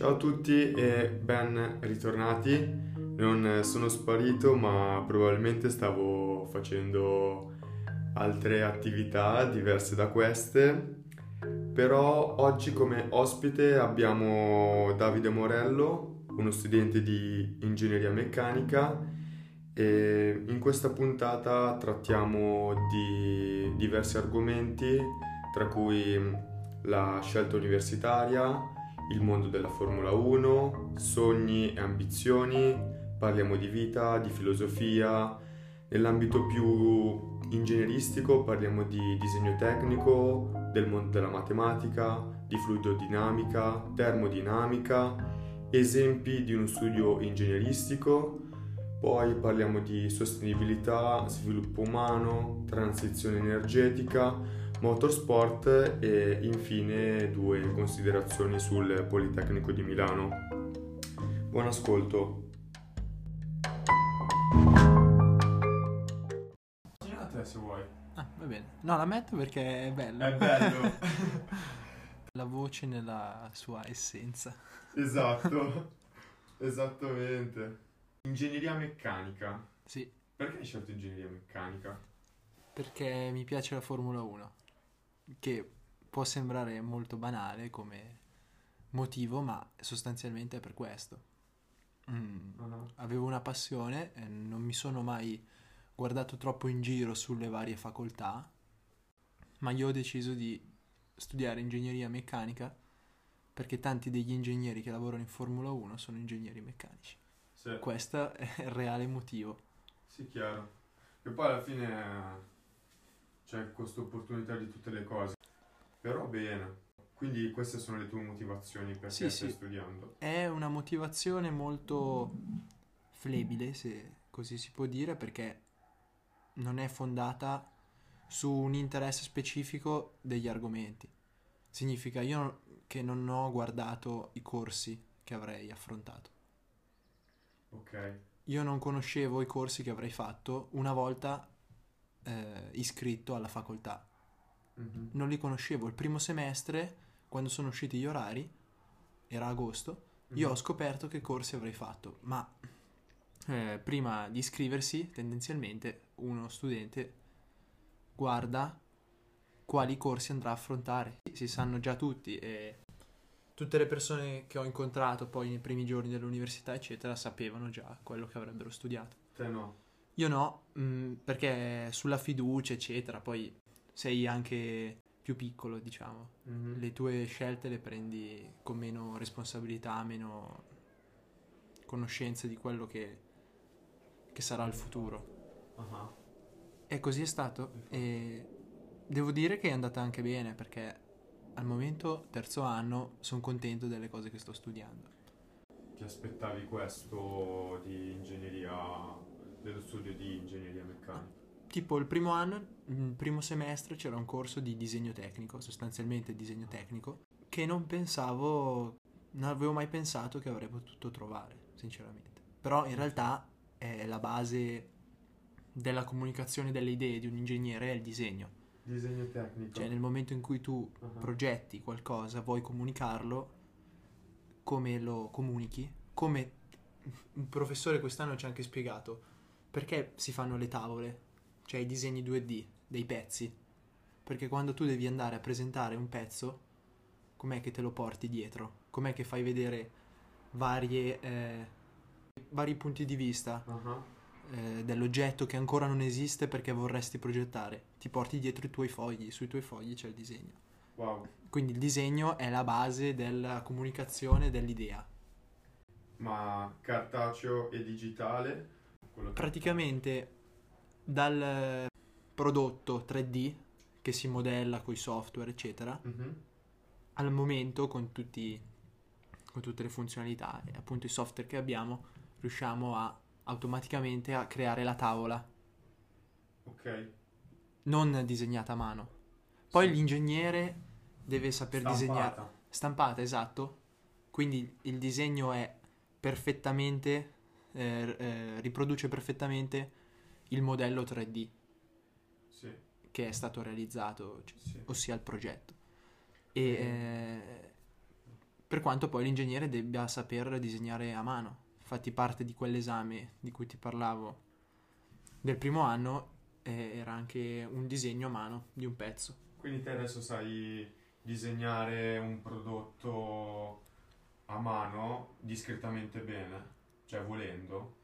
Ciao a tutti e ben ritornati. Non sono sparito, ma probabilmente stavo facendo altre attività diverse da queste. Però oggi come ospite abbiamo Davide Morello, uno studente di ingegneria meccanica e in questa puntata trattiamo di diversi argomenti, tra cui la scelta universitaria, il mondo della Formula 1, sogni e ambizioni, parliamo di vita, di filosofia, nell'ambito più ingegneristico parliamo di disegno tecnico, del mondo della matematica, di fluidodinamica, termodinamica, esempi di uno studio ingegneristico, poi parliamo di sostenibilità, sviluppo umano, transizione energetica, motorsport e infine due considerazioni sul Politecnico di Milano. Buon ascolto. a te se vuoi. Ah, va bene. No, la metto perché è bello. È bello. la voce nella sua essenza. esatto. Esattamente. Ingegneria meccanica. Sì. Perché hai scelto ingegneria meccanica? Perché mi piace la Formula 1, che può sembrare molto banale come motivo, ma sostanzialmente è per questo. Mm. Uh-huh. Avevo una passione e non mi sono mai guardato troppo in giro sulle varie facoltà, ma io ho deciso di studiare ingegneria meccanica perché tanti degli ingegneri che lavorano in Formula 1 sono ingegneri meccanici. Sì. Questo è il reale motivo. Sì, chiaro. E poi alla fine c'è questa opportunità di tutte le cose. Però bene. Quindi queste sono le tue motivazioni perché sì, stai sì. studiando? È una motivazione molto flebile, se così si può dire, perché non è fondata su un interesse specifico degli argomenti. Significa io che non ho guardato i corsi che avrei affrontato. Ok. Io non conoscevo i corsi che avrei fatto una volta eh, iscritto alla facoltà. Mm-hmm. Non li conoscevo. Il primo semestre, quando sono usciti gli orari, era agosto, mm-hmm. io ho scoperto che corsi avrei fatto, ma eh, prima di iscriversi, tendenzialmente, uno studente guarda quali corsi andrà a affrontare. Si sanno già tutti e tutte le persone che ho incontrato poi nei primi giorni dell'università, eccetera, sapevano già quello che avrebbero studiato. Te no? Io no, mh, mm, perché sulla fiducia, eccetera, poi sei anche più piccolo, diciamo. Mm-hmm. Le tue scelte le prendi con meno responsabilità, meno conoscenza di quello che, che sarà il futuro. Uh-huh. E così è stato. E devo dire che è andata anche bene perché al momento, terzo anno, sono contento delle cose che sto studiando. Ti aspettavi questo di ingegneria, dello studio di ingegneria meccanica? Tipo il primo anno, il primo semestre c'era un corso di disegno tecnico, sostanzialmente disegno tecnico, che non pensavo, non avevo mai pensato che avrei potuto trovare, sinceramente. Però in realtà è la base della comunicazione delle idee di un ingegnere è il disegno. Disegno tecnico. Cioè nel momento in cui tu uh-huh. progetti qualcosa, vuoi comunicarlo, come lo comunichi? Come un professore quest'anno ci ha anche spiegato perché si fanno le tavole, cioè i disegni 2D dei pezzi. Perché quando tu devi andare a presentare un pezzo, com'è che te lo porti dietro? Com'è che fai vedere varie, eh, vari punti di vista? Uh-huh eh, dell'oggetto che ancora non esiste perché vorresti progettare. Ti porti dietro i tuoi fogli, sui tuoi fogli c'è il disegno. Wow. Quindi il disegno è la base della comunicazione dell'idea. Ma cartaceo e digitale? Praticamente dal prodotto 3D che si modella con i software, eccetera, mm-hmm. al momento con, tutti, con tutte le funzionalità e appunto i software che abbiamo, riusciamo a automaticamente a creare la tavola. Ok. Non disegnata a mano. Poi sì. l'ingegnere deve saper Stampata. disegnare. Stampata, esatto. Quindi il disegno è perfettamente, eh, eh, riproduce perfettamente il modello 3D sì. che è stato realizzato, cioè, sì. ossia il progetto. E eh, Per quanto poi l'ingegnere debba saper disegnare a mano. Infatti parte di quell'esame di cui ti parlavo del primo anno eh, era anche un disegno a mano di un pezzo. Quindi te adesso sai disegnare un prodotto a mano discretamente bene? Cioè volendo?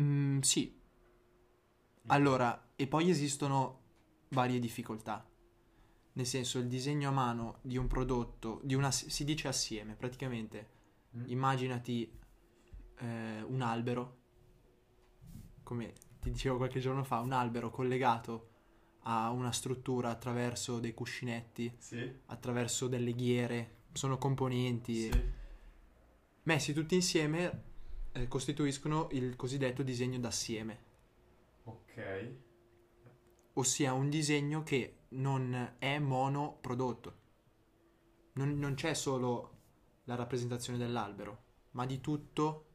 Mm, sì. Allora, e poi esistono varie difficoltà. Nel senso, il disegno a mano di un prodotto, di una, si dice assieme, praticamente. Mm. Immaginati eh, un albero, come ti dicevo qualche giorno fa, un albero collegato a una struttura attraverso dei cuscinetti, sì. attraverso delle ghiere, sono componenti. Sì. Messi tutti insieme eh, costituiscono il cosiddetto disegno d'assieme. Ok. Ossia un disegno che non è monoprodotto. Non, non c'è solo la rappresentazione dell'albero, ma di tutto,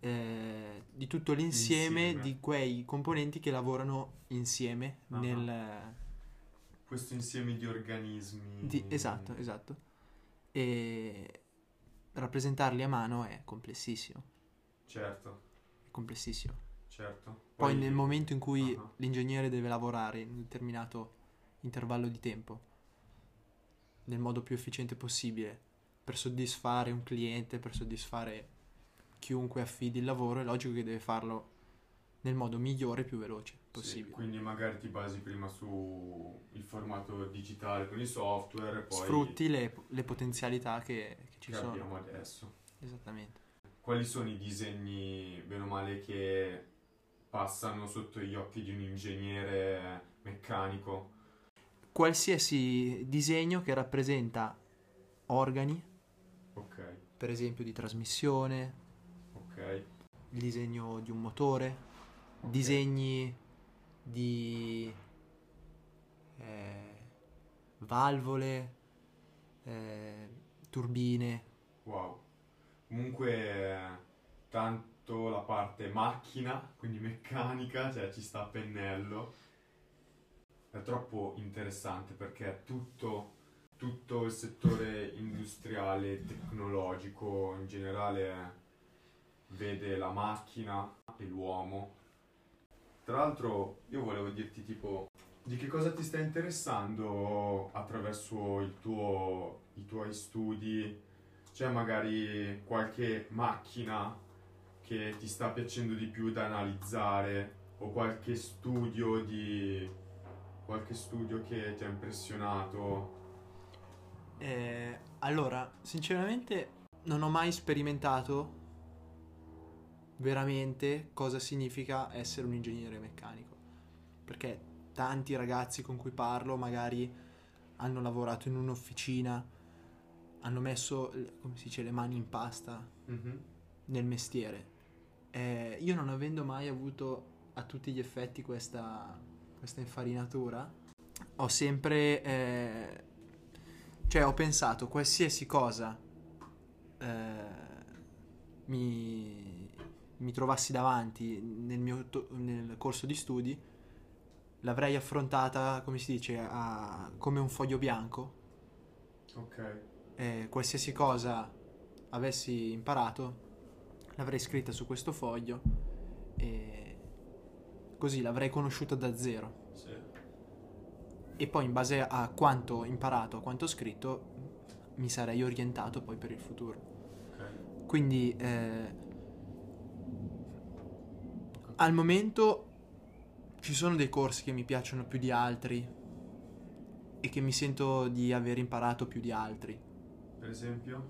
eh, di tutto l'insieme insieme. di quei componenti che lavorano insieme uh-huh. nel... Questo insieme di organismi. Di, esatto, esatto. E rappresentarli a mano è complessissimo. Certo. È complessissimo. Certo. Poi, Poi nel momento in cui uh-huh. l'ingegnere deve lavorare in un determinato intervallo di tempo, nel modo più efficiente possibile, per soddisfare un cliente, per soddisfare chiunque affidi il lavoro, è logico che deve farlo nel modo migliore e più veloce possibile. Sì, quindi magari ti basi prima sul formato digitale con i software, poi sfrutti le, le potenzialità che, che ci che sono. abbiamo adesso. Esattamente. Quali sono i disegni, bene o male, che passano sotto gli occhi di un ingegnere meccanico? Qualsiasi disegno che rappresenta organi, okay. per esempio di trasmissione, okay. il disegno di un motore. Disegni di eh, valvole, eh, turbine. Wow. Comunque tanto la parte macchina, quindi meccanica, cioè ci sta a pennello. È troppo interessante perché tutto, tutto il settore industriale, tecnologico in generale vede la macchina e l'uomo. Tra l'altro io volevo dirti tipo di che cosa ti sta interessando attraverso tuo, i tuoi studi? C'è magari qualche macchina che ti sta piacendo di più da analizzare o qualche studio di qualche studio che ti ha impressionato? Eh, allora, sinceramente non ho mai sperimentato veramente cosa significa essere un ingegnere meccanico. Perché tanti ragazzi con cui parlo magari hanno lavorato in un'officina, hanno messo, come si dice, le mani in pasta mm-hmm. nel mestiere eh, io non avendo mai avuto a tutti gli effetti questa, questa infarinatura, ho sempre... Eh, cioè ho pensato qualsiasi cosa eh, mi, mi, trovassi davanti nel mio to- nel corso di studi, l'avrei affrontata, come si dice, a, come un foglio bianco. Ok. Eh, qualsiasi cosa avessi imparato l'avrei scritta su questo foglio e così l'avrei conosciuta da zero. Sì. E poi in base a quanto imparato, a quanto scritto, mi sarei orientato poi per il futuro. Okay. Quindi eh, al momento ci sono dei corsi che mi piacciono più di altri e che mi sento di aver imparato più di altri. Per esempio?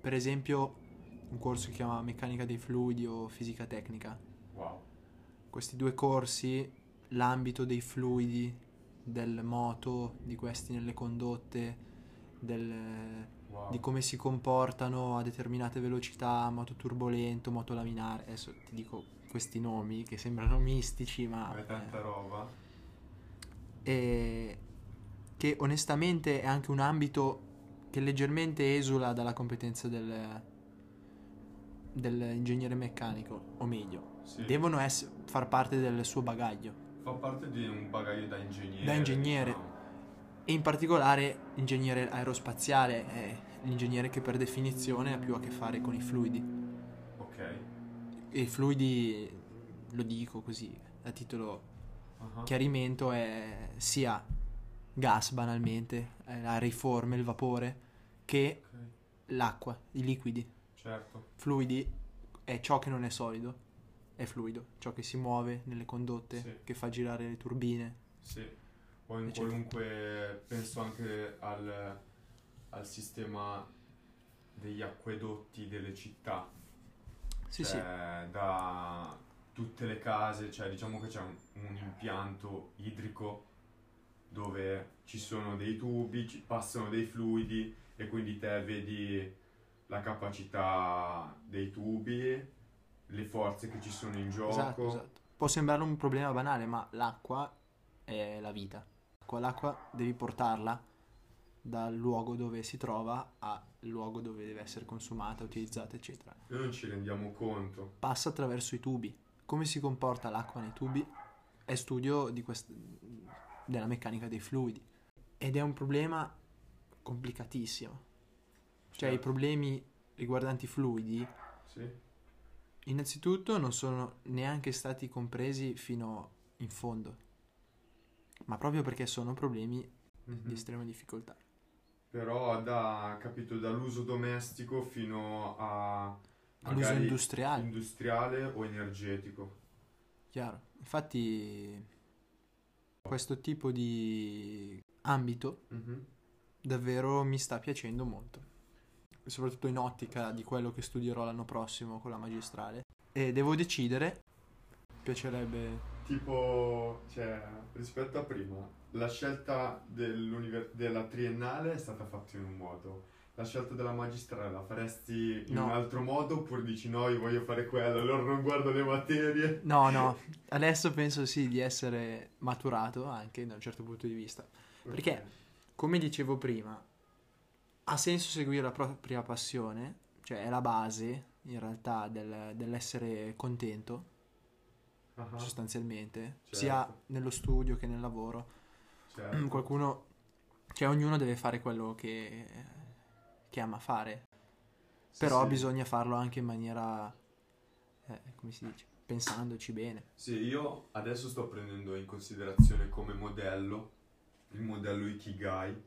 Per esempio un corso che si chiama Meccanica dei fluidi o Fisica tecnica. Wow. Questi due corsi, l'ambito dei fluidi, del moto, di questi nelle condotte, del, wow. di come si comportano a determinate velocità, moto turbolento, moto laminare. Adesso ti dico questi nomi che sembrano mistici, ma... È tanta eh, roba. E che onestamente è anche un ambito che leggermente esula dalla competenza del, dell'ingegnere meccanico, o meglio, sì. devono ess- far parte del suo bagaglio. Fa parte di un bagaglio da ingegnere. Da ingegnere. Diciamo. E in particolare ingegnere aerospaziale è, l'ingegnere che per definizione ha più a che fare con i fluidi. I fluidi, lo dico così, a titolo Ah, chiarimento, è sia gas banalmente, la riforma, il vapore, che Ok, l'acqua, i liquidi. certo. Fluidi è ciò che non è solido, è fluido, ciò che si muove nelle condotte, Sì. che fa girare le turbine. Sì. O in Eccetera. qualunque, penso anche al, al sistema degli acquedotti delle città. Sì, cioè, da tutte le case, cioè diciamo che c'è un, un impianto idrico dove ci sono dei tubi, passano dei fluidi e quindi te vedi la capacità dei tubi, le forze che ci sono in sì, gioco. esatto, esatto. Può sembrare un problema banale, ma l'acqua è la vita. L'acqua, l'acqua devi portarla dal luogo dove si trova al luogo dove deve essere consumata, utilizzata, eccetera. Noi non ci rendiamo conto. Passa attraverso i tubi. Come si comporta l'acqua nei tubi è studio di quest- della meccanica dei fluidi. Ed è un problema complicatissimo. Cioè i Certo. problemi riguardanti i fluidi Sì. innanzitutto non sono neanche stati compresi fino in fondo, ma proprio perché sono problemi Mhm. di estrema difficoltà. Però da, capito, dall'uso domestico fino a All'uso industriale, industriale o energetico. chiaro. Infatti questo tipo di ambito Mhm. davvero mi sta piacendo molto, soprattutto in ottica di quello che studierò l'anno prossimo con la magistrale. E devo decidere, mi piacerebbe... Tipo, cioè, rispetto a prima, la scelta della triennale è stata fatta in un modo. La scelta della magistrale la faresti in No. un altro modo oppure dici no, io voglio fare quello, allora non guardo le materie? No, no, adesso penso sì di essere maturato anche da un certo punto di vista. Perché? Come dicevo prima, ha senso seguire la propria passione, cioè è la base in realtà del- dell'essere contento Ah, sostanzialmente, Certo. sia nello studio che nel lavoro. certo. Qualcuno, cioè ognuno deve fare quello che, che ama fare, Sì, però sì. bisogna farlo anche in maniera, eh, come si dice, pensandoci bene. Sì, io adesso sto prendendo in considerazione come modello il modello Ikigai,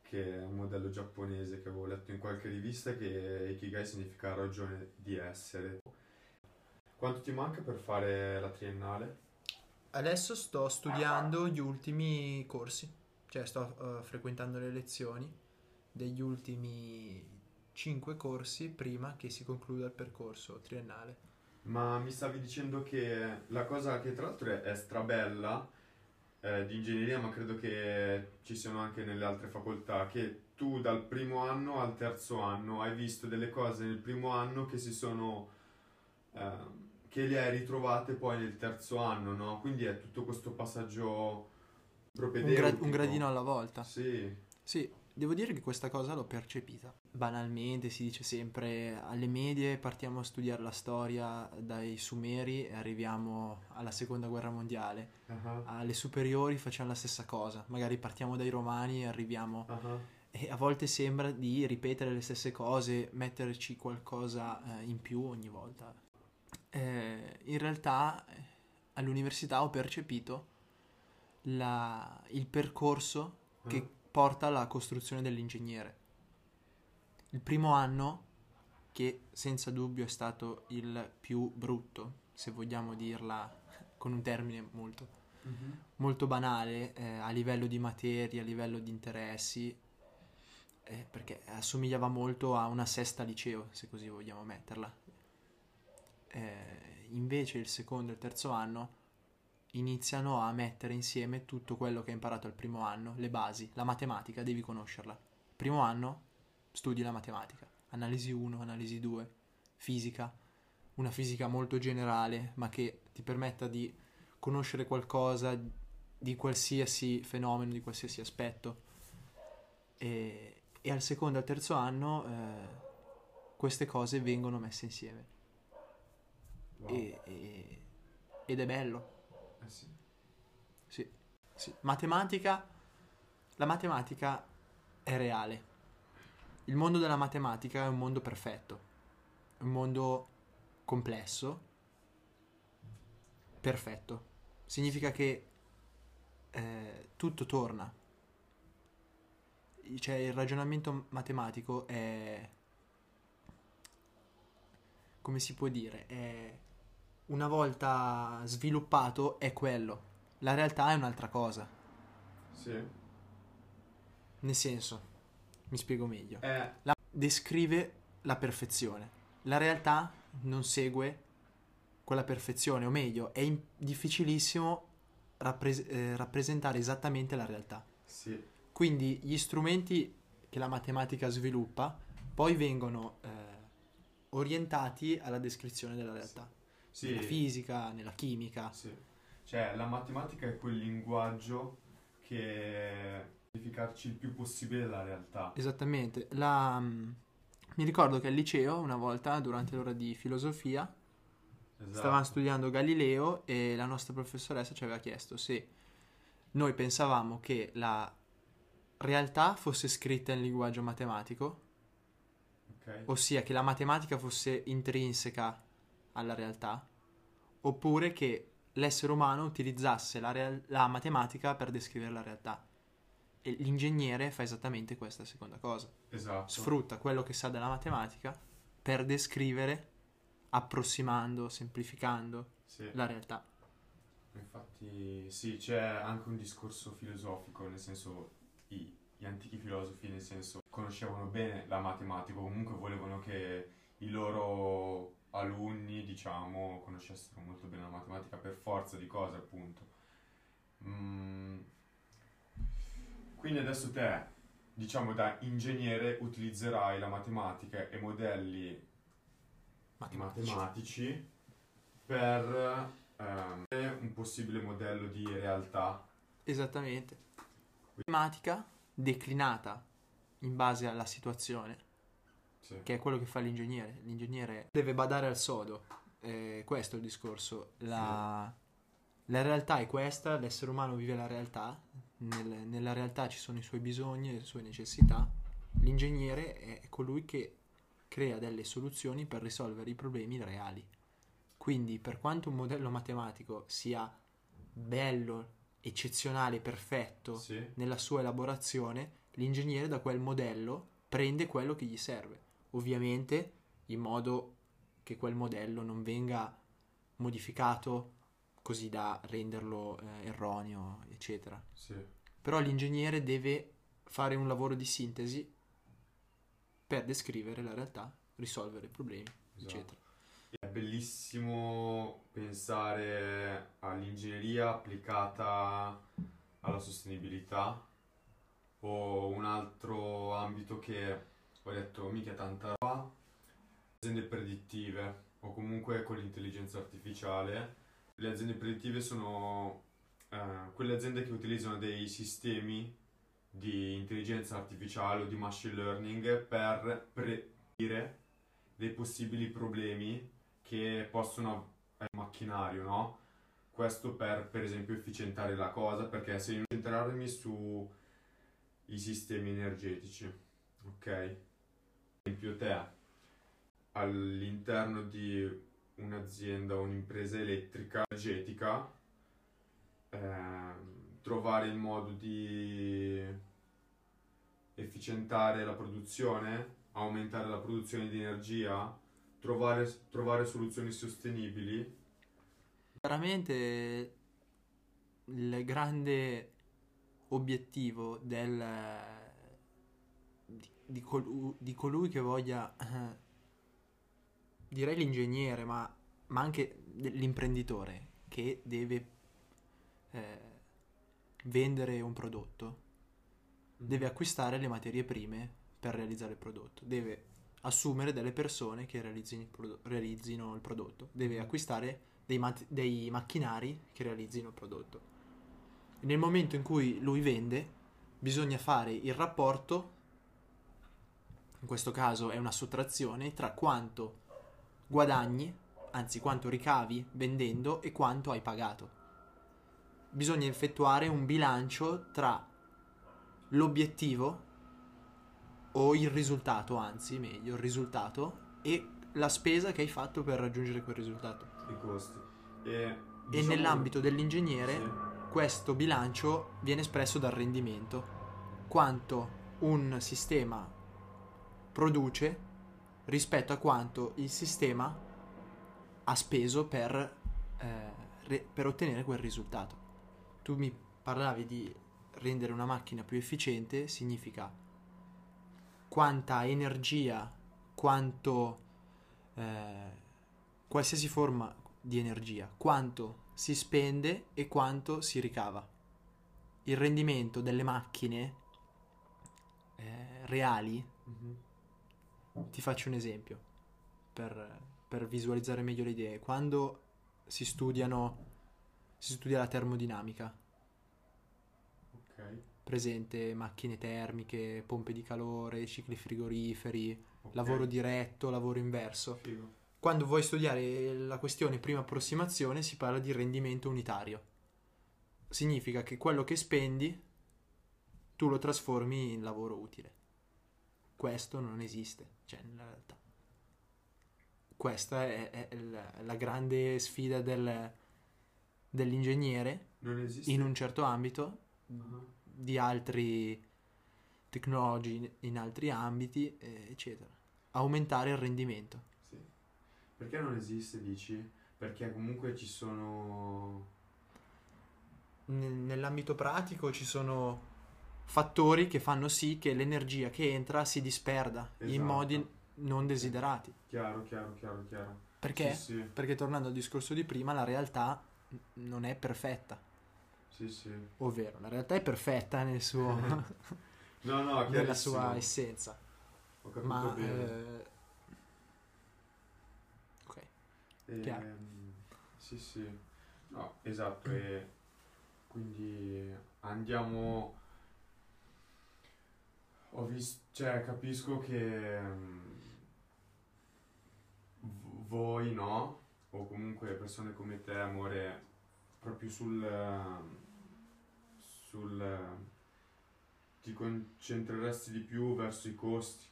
che è un modello giapponese che avevo letto in qualche rivista, che Ikigai significa ragione di essere. Quanto ti manca per fare la triennale? Adesso sto studiando gli ultimi corsi, cioè sto eh, frequentando le lezioni degli ultimi cinque corsi prima che si concluda il percorso triennale. Ma mi stavi dicendo che la cosa che tra l'altro è, è strabella eh, di ingegneria, ma credo che ci siano anche nelle altre facoltà, che tu dal primo anno al terzo anno hai visto delle cose nel primo anno che si sono... ehm, che le hai ritrovate poi nel terzo anno, no? Quindi è tutto questo passaggio Un, propedeutico. gra- un gradino alla volta. Sì, Sì, devo dire che questa cosa l'ho percepita. Banalmente si dice sempre alle medie partiamo a studiare la storia dai Sumeri e arriviamo alla seconda guerra mondiale. ah, Alle superiori facciamo la stessa cosa, magari partiamo dai Romani e arriviamo ah, E a volte sembra di ripetere le stesse cose, metterci qualcosa eh, in più ogni volta. Eh, in realtà eh, all'università ho percepito la- il percorso che ah. porta alla costruzione dell'ingegnere. Il primo anno, che senza dubbio è stato il più brutto, se vogliamo dirla con un termine molto Mhm. molto banale eh, a livello di materie, a livello di interessi, eh, perché assomigliava molto a una sesta liceo, se così vogliamo metterla. Eh, invece il secondo e il terzo anno iniziano a mettere insieme tutto quello che hai imparato al primo anno, le basi, la matematica, devi conoscerla. Primo anno studi la matematica, analisi 1, analisi 2, fisica, una fisica molto generale, ma che ti permetta di conoscere qualcosa di qualsiasi fenomeno, di qualsiasi aspetto. E, e al secondo e al terzo anno eh, queste cose vengono messe insieme. Wow. E- e- ed è bello. Eh sì. Sì, sì. Matematica, la matematica è reale. Il mondo della matematica è un mondo perfetto, è un mondo complesso, perfetto. Significa che eh, tutto torna. Cioè il ragionamento matematico è... come si può dire? È una volta sviluppato è quello. La realtà è un'altra cosa. Sì. Nel senso, mi spiego meglio. Eh, La descrive la perfezione. La realtà non segue quella perfezione, o meglio, è in- difficilissimo rappres- eh, rappresentare esattamente la realtà. sì. Quindi gli strumenti che la matematica sviluppa poi vengono eh, orientati alla descrizione della realtà. Sì. Nella fisica, nella chimica. Sì. Cioè, la matematica è quel linguaggio che significarci il più possibile la realtà. Esattamente. La, mm, mi ricordo che al liceo, una volta, durante l'ora di filosofia, Esatto. stavamo studiando Galileo e la nostra professoressa ci aveva chiesto se noi pensavamo che la realtà fosse scritta in linguaggio matematico, Ok. ossia che la matematica fosse intrinseca alla realtà, oppure che l'essere umano utilizzasse la, real- la matematica per descrivere la realtà. E l'ingegnere fa esattamente questa seconda cosa. Esatto. Sfrutta quello che sa della matematica per descrivere, approssimando, semplificando Sì. la realtà. Infatti, sì, c'è anche un discorso filosofico, nel senso, i- gli antichi filosofi, nel senso, conoscevano bene la matematica, comunque volevano che i loro alunni, diciamo, conoscessero molto bene la matematica per forza di cose, appunto. Mm. Quindi adesso te, diciamo, da ingegnere utilizzerai la matematica e modelli Matematici. matematici per ehm, un possibile modello di realtà. Esattamente. Matematica declinata in base alla situazione, Sì. che è quello che fa l'ingegnere. L'ingegnere deve badare al sodo. Eh, questo è il discorso. La, la realtà è questa, l'essere umano vive la realtà, nel- nella realtà ci sono i suoi bisogni e le sue necessità. L'ingegnere è colui che crea delle soluzioni per risolvere i problemi reali. Quindi, per quanto un modello matematico sia bello, eccezionale, perfetto Sì. nella sua elaborazione, l'ingegnere da quel modello prende quello che gli serve. Ovviamente in modo che quel modello non venga modificato così da renderlo eh, erroneo, eccetera. Sì. Però l'ingegnere deve fare un lavoro di sintesi per descrivere la realtà, risolvere i problemi, Esatto. eccetera. È bellissimo pensare all'ingegneria applicata alla sostenibilità o un altro ambito che ho detto mica tanta roba, aziende predittive o comunque con l'intelligenza artificiale. Le aziende predittive sono eh, quelle aziende che utilizzano dei sistemi di intelligenza artificiale o di machine learning per predire dei possibili problemi che possono avere il macchinario, no? Questo per, per esempio, efficientare la cosa, perché se io concentrarmi su i sistemi energetici, ok? Esempio te, all'interno di un'azienda o un'impresa elettrica energetica, ehm, trovare il modo di efficientare la produzione, aumentare la produzione di energia, trovare, trovare soluzioni sostenibili. Veramente il grande obiettivo del, di, colu- di colui che voglia, eh, direi l'ingegnere, ma, ma anche l'imprenditore che deve eh, vendere un prodotto, deve acquistare le materie prime per realizzare il prodotto, deve assumere delle persone che realizzino il, prodo- realizzino il prodotto, deve acquistare dei, mat- dei macchinari che realizzino il prodotto. E nel momento in cui lui vende, bisogna fare il rapporto, in questo caso è una sottrazione, tra quanto guadagni, anzi quanto ricavi vendendo e quanto hai pagato. Bisogna effettuare un bilancio tra l'obiettivo o il risultato, anzi, meglio, il risultato e la spesa che hai fatto per raggiungere quel risultato. I costi. E, diciamo... e nell'ambito dell'ingegnere sì. questo bilancio viene espresso dal rendimento. Quanto un sistema produce rispetto a quanto il sistema ha speso per, eh, re- per ottenere quel risultato. Tu mi parlavi di rendere una macchina più efficiente, significa quanta energia, quanto eh, qualsiasi forma di energia, quanto si spende e quanto si ricava. Il rendimento delle macchine eh, reali ti faccio un esempio per, per visualizzare meglio le idee. Quando si studiano, si studia la termodinamica, okay. presente macchine termiche, pompe di calore, cicli frigoriferi, okay. lavoro diretto, lavoro inverso. Figo. Quando vuoi studiare la questione prima approssimazione si parla di rendimento unitario. Significa che quello che spendi tu lo trasformi in lavoro utile questo non esiste, cioè nella realtà. Questa è, è la, la, grande sfida del, dell'ingegnere in un certo ambito, uh-huh. di altri tecnologi in altri ambiti, eccetera. Aumentare il rendimento. Sì. Perché non esiste, dici? Perché comunque ci sono... Nell'ambito pratico ci sono fattori che fanno sì che l'energia che entra si disperda esatto. in modi non desiderati. Chiaro, chiaro, chiaro, chiaro. Perché? Sì, sì. Perché tornando al discorso di prima, la realtà non è perfetta. Sì, sì. Ovvero, la realtà è perfetta nel suo... no, no, nella sua essenza. Ho capito Ma, bene. Eh... Ok. E, ehm, sì, sì. No, esatto. e quindi andiamo ho visto, cioè capisco che um, voi no, o comunque persone come te, amore, proprio sul, sul ti concentreresti di più verso i costi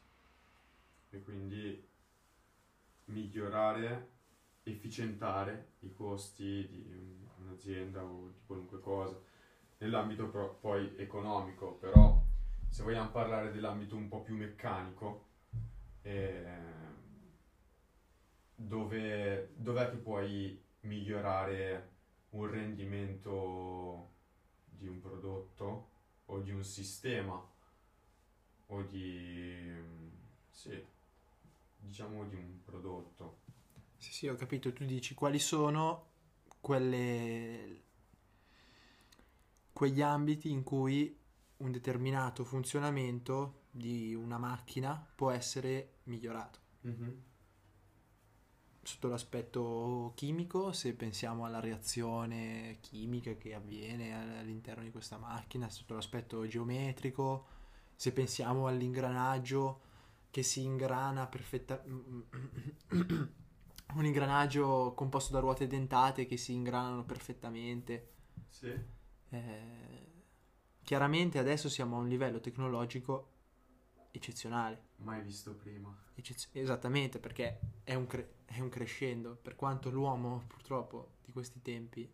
e quindi migliorare, efficientare i costi di un'azienda o di qualunque cosa nell'ambito poi economico, però se vogliamo parlare dell'ambito un po' più meccanico, eh, dove, dov'è che puoi migliorare un rendimento di un prodotto o di un sistema o di sì, diciamo di un prodotto. Sì, sì, ho capito, tu dici quali sono quelle quegli ambiti in cui un determinato funzionamento di una macchina può essere migliorato. Mm-hmm. Sotto l'aspetto chimico, se pensiamo alla reazione chimica che avviene all'interno di questa macchina, sotto l'aspetto geometrico, se pensiamo all'ingranaggio che si ingrana perfettamente, un ingranaggio composto da ruote dentate che si ingranano perfettamente. Sì. Eh, Chiaramente adesso siamo a un livello tecnologico eccezionale. Mai visto prima. Eccez- esattamente, perché è un, cre- è un crescendo. Per quanto l'uomo, purtroppo, di questi tempi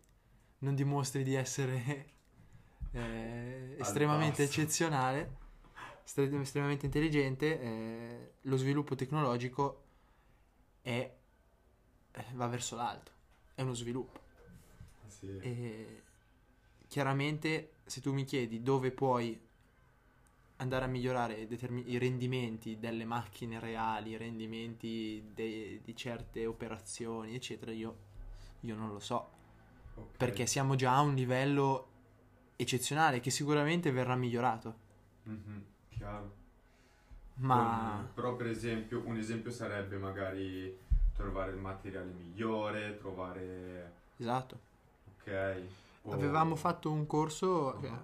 non dimostri di essere eh, estremamente eccezionale, estremamente intelligente, eh, lo sviluppo tecnologico è, eh, va verso l'alto. È uno sviluppo. Sì. E chiaramente se tu mi chiedi dove puoi andare a migliorare determin- i rendimenti delle macchine reali, i rendimenti de- di certe operazioni, eccetera, io, io non lo so. Okay. Perché siamo già a un livello eccezionale che sicuramente verrà migliorato. Mm-hmm, chiaro. Ma... Con, però per esempio, un esempio sarebbe magari trovare il materiale migliore, trovare... Esatto. Ok. Avevamo fatto un corso, uh-huh.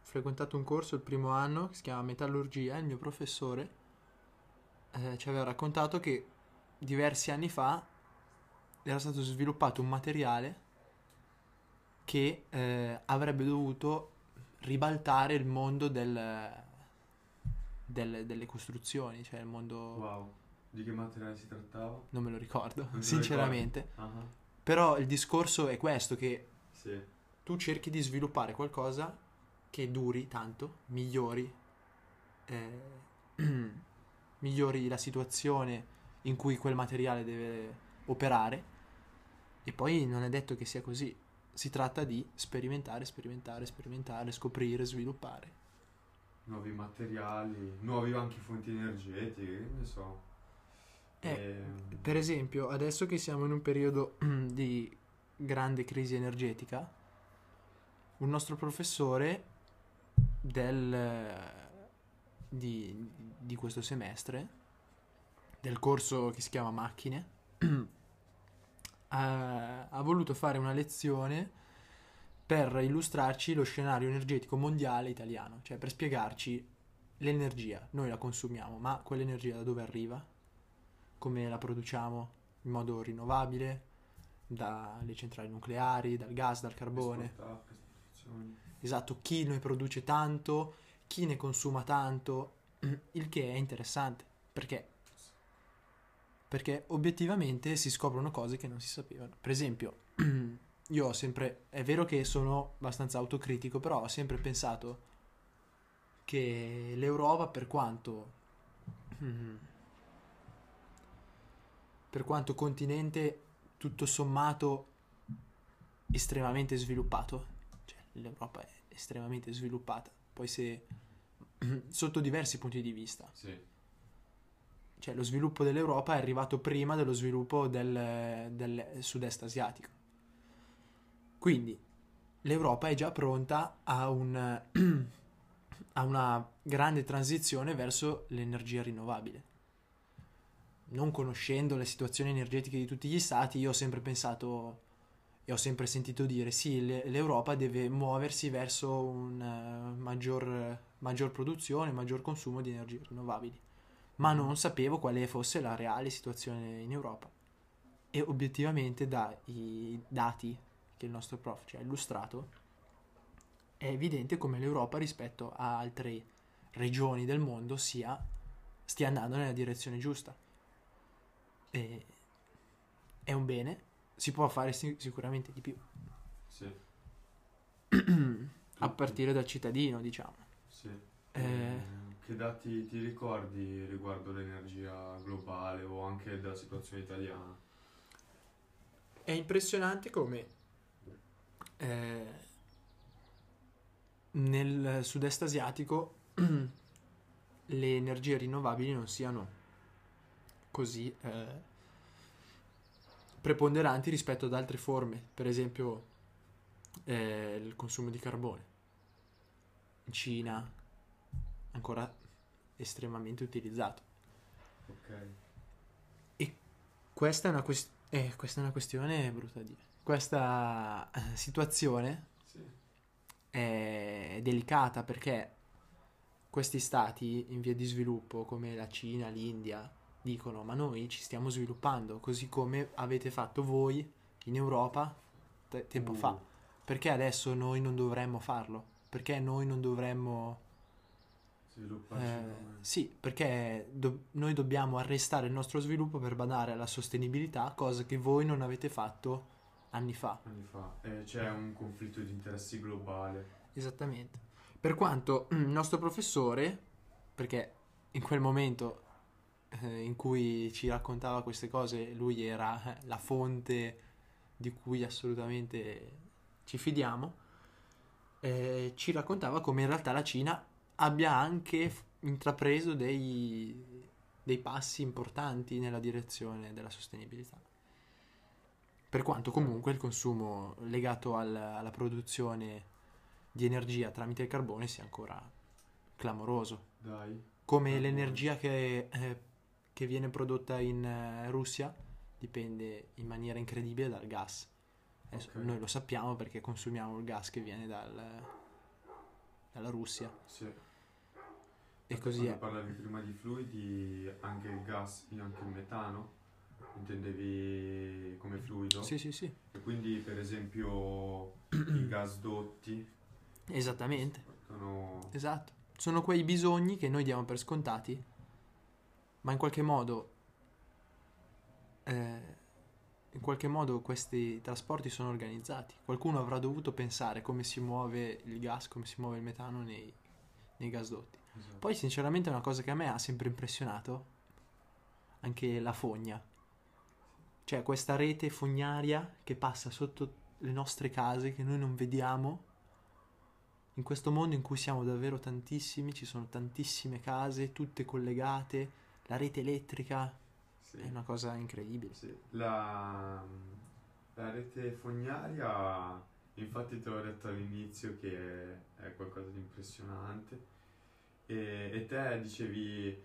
frequentato un corso il primo anno che si chiama Metallurgia. Il mio professore eh, ci aveva raccontato che diversi anni fa era stato sviluppato un materiale che eh, avrebbe dovuto ribaltare il mondo del, delle, delle costruzioni, cioè il mondo... Wow, di che materiale si trattava? Non me lo ricordo, Non sinceramente. Ah, Però il discorso è questo, che Sì, tu cerchi di sviluppare qualcosa che duri tanto, migliori, eh, migliori la situazione in cui quel materiale deve operare e poi non è detto che sia così. Si tratta di sperimentare, sperimentare, sperimentare, scoprire, sviluppare. nuovi materiali, nuovi anche fonti energetiche, che ne so. Eh, Ehm, Per esempio, adesso che siamo in un periodo di grande crisi energetica, un nostro professore del, di, di questo semestre, del corso che si chiama Macchine, ha, ha voluto fare una lezione per illustrarci lo scenario energetico mondiale italiano, cioè per spiegarci l'energia. Noi la consumiamo, ma quell'energia da dove arriva? Come la produciamo in modo rinnovabile? Dalle centrali nucleari, dal gas, dal carbone. esportato, esportazioni. Esatto, chi ne produce tanto, chi ne consuma tanto, il che è interessante perché perché obiettivamente si scoprono cose che non si sapevano. Per esempio, io ho sempre è vero che sono abbastanza autocritico, però ho sempre pensato che l'Europa per quanto per quanto continente tutto sommato estremamente sviluppato, l'Europa è estremamente sviluppata. Poi se sotto diversi punti di vista, Sì, cioè lo sviluppo dell'Europa è arrivato prima dello sviluppo del, del sud-est asiatico. Quindi l'Europa è già pronta a, un, a una grande transizione verso l'energia rinnovabile. Non conoscendo le situazioni energetiche di tutti gli stati, io ho sempre pensato e ho sempre sentito dire sì, le- l'Europa deve muoversi verso un eh, maggior, maggior produzione, maggior consumo di energie rinnovabili ma non sapevo quale fosse la reale situazione in Europa. E obiettivamente dai dati che il nostro prof ci ha illustrato, è evidente come l'Europa rispetto a altre regioni del mondo sia, stia andando nella direzione giusta. E è un bene, si può fare si- sicuramente di più, sì. a partire dal cittadino, diciamo. Sì. Eh. Ehm, Che dati ti ricordi riguardo l'energia globale o anche della situazione italiana? È impressionante come eh, nel sud-est asiatico le energie rinnovabili non siano così eh, preponderanti rispetto ad altre forme, per esempio eh, il consumo di carbone. In Cina ancora estremamente utilizzato. Ok. Questa è una, quest- eh, questa è una questione brutta da dire. Questa situazione Sì. è delicata perché questi stati in via di sviluppo come la Cina, l'India dicono ma noi ci stiamo sviluppando così come avete fatto voi in Europa te- tempo Uh, fa. Perché adesso noi non dovremmo farlo? Perché noi non dovremmo... Svilupparci eh, sì, perché do- noi dobbiamo arrestare il nostro sviluppo per badare alla sostenibilità, cosa che voi non avete fatto anni fa. anni fa. Eh, c'è un conflitto di interessi globale. Esattamente. Per quanto mm, il nostro professore, perché in quel momento eh, in cui ci raccontava queste cose, lui era eh, la fonte di cui assolutamente ci fidiamo, eh, ci raccontava come in realtà la Cina abbia anche intrapreso dei, dei passi importanti nella direzione della sostenibilità. Per quanto comunque il consumo legato al- alla produzione di energia tramite il carbone sia ancora clamoroso. Dai. Come l'energia che, eh, che viene prodotta in eh, Russia dipende in maniera incredibile dal gas. Adesso Ok. Noi lo sappiamo perché consumiamo il gas che viene dal- dalla Russia Sì. e così è. Parlavi prima di fluidi, anche il gas, anche il metano, intendevi come fluido? Sì, sì, sì, E quindi, per esempio, i gasdotti esattamente, portano... esatto. Sono quei bisogni che noi diamo per scontati, ma in qualche modo, eh, in qualche modo questi trasporti sono organizzati. Qualcuno avrà dovuto pensare come si muove il gas, come si muove il metano nei, nei gasdotti. Esatto. Poi sinceramente una cosa che a me ha sempre impressionato, anche la fogna. Cioè questa rete fognaria che passa sotto le nostre case che noi non vediamo. In questo mondo in cui siamo davvero tantissimi, ci sono tantissime case, tutte collegate, la rete elettrica sì. è una cosa incredibile. Sì. La, la rete fognaria, infatti te l'ho detto all'inizio che è qualcosa di impressionante e, e te dicevi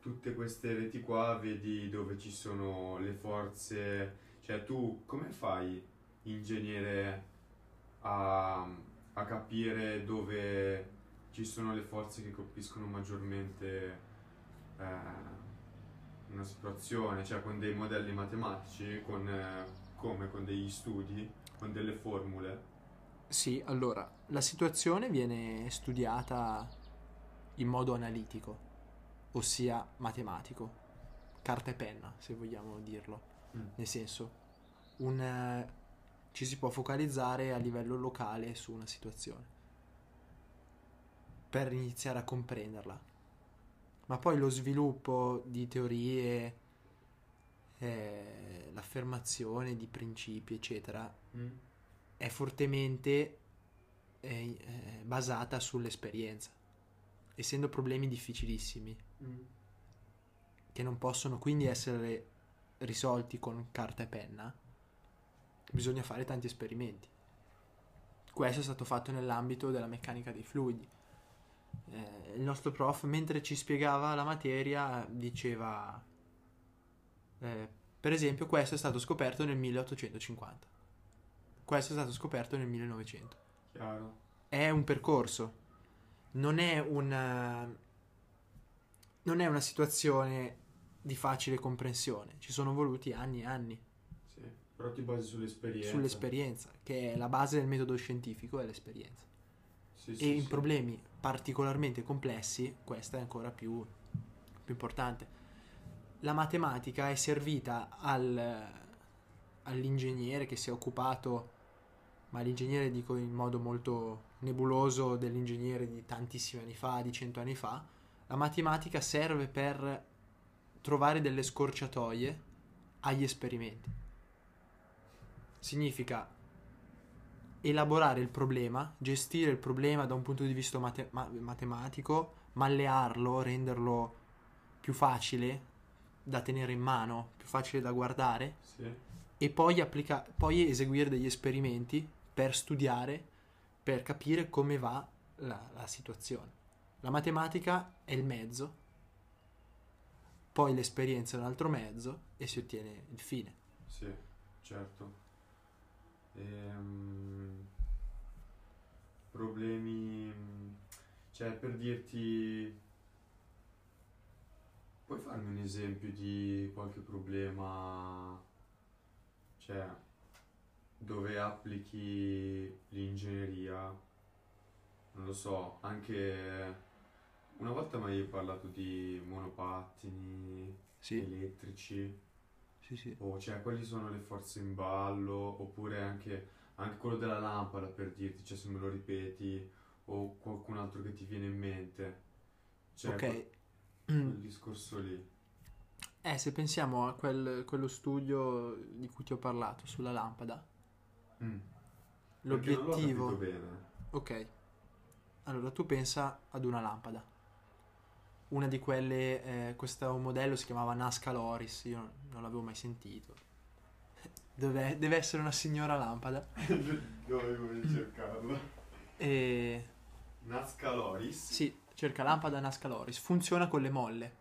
tutte queste reti qua, vedi dove ci sono le forze, cioè tu come fai ingegnere a, a capire dove ci sono le forze che colpiscono maggiormente eh, una situazione, cioè con dei modelli matematici, con, eh, come con degli studi, con delle formule. Sì, allora, la situazione viene studiata in modo analitico, ossia matematico, carta e penna, se vogliamo dirlo. Mm. Nel senso, un, ci si può focalizzare a livello locale su una situazione per iniziare a comprenderla. Ma poi lo sviluppo di teorie, eh, l'affermazione di principi, eccetera, mm. è fortemente eh, eh, basata sull'esperienza, essendo problemi difficilissimi, mm. che non possono quindi essere risolti con carta e penna bisogna fare tanti esperimenti. Questo è stato fatto nell'ambito della meccanica dei fluidi. Eh, il nostro prof, mentre ci spiegava la materia, diceva, eh, per esempio, questo è stato scoperto nel 1850. Questo è stato scoperto nel 1900. Chiaro. È un percorso, non è una, non è una situazione di facile comprensione. Ci sono voluti anni e anni. Però ti basi sull'esperienza. Sull'esperienza, che è la base del metodo scientifico, è l'esperienza. Sì, e sì, in sì. problemi particolarmente complessi, questa è ancora più, più importante. La matematica è servita al, all'ingegnere che si è occupato, ma l'ingegnere dico in modo molto nebuloso dell'ingegnere di tantissimi anni fa, di cento anni fa, la matematica serve per trovare delle scorciatoie agli esperimenti significa elaborare il problema, gestire il problema da un punto di vista mate- ma- matematico, mallearlo, renderlo più facile da tenere in mano, più facile da guardare sì. e poi, applica- poi eseguire degli esperimenti per studiare, per capire come va la, la situazione. La matematica è il mezzo, poi l'esperienza è un altro mezzo e si ottiene il fine. Sì, certo. Ehm, problemi, cioè per dirti, puoi farmi un esempio di qualche problema, cioè dove applichi l'ingegneria, non lo so, anche una volta mi hai parlato di monopattini sì. elettrici. Sì, sì. O cioè, quali sono le forze in ballo, oppure anche, anche quello della lampada per dirti, cioè se me lo ripeti, o qualcun altro che ti viene in mente. Cioè, ok. Quel, discorso lì. Eh, se pensiamo a quel, quello studio di cui ti ho parlato sulla lampada, mm. l'obiettivo... Ok. Allora, tu pensa ad una lampada una di quelle, eh, questo modello si chiamava Nazca Loris, io non l'avevo mai sentito. Dov'è? Deve essere una signora lampada. Dove vuoi cercarla? E... Nazca Loris? Sì, cerca lampada Nazca Loris. Funziona con le molle.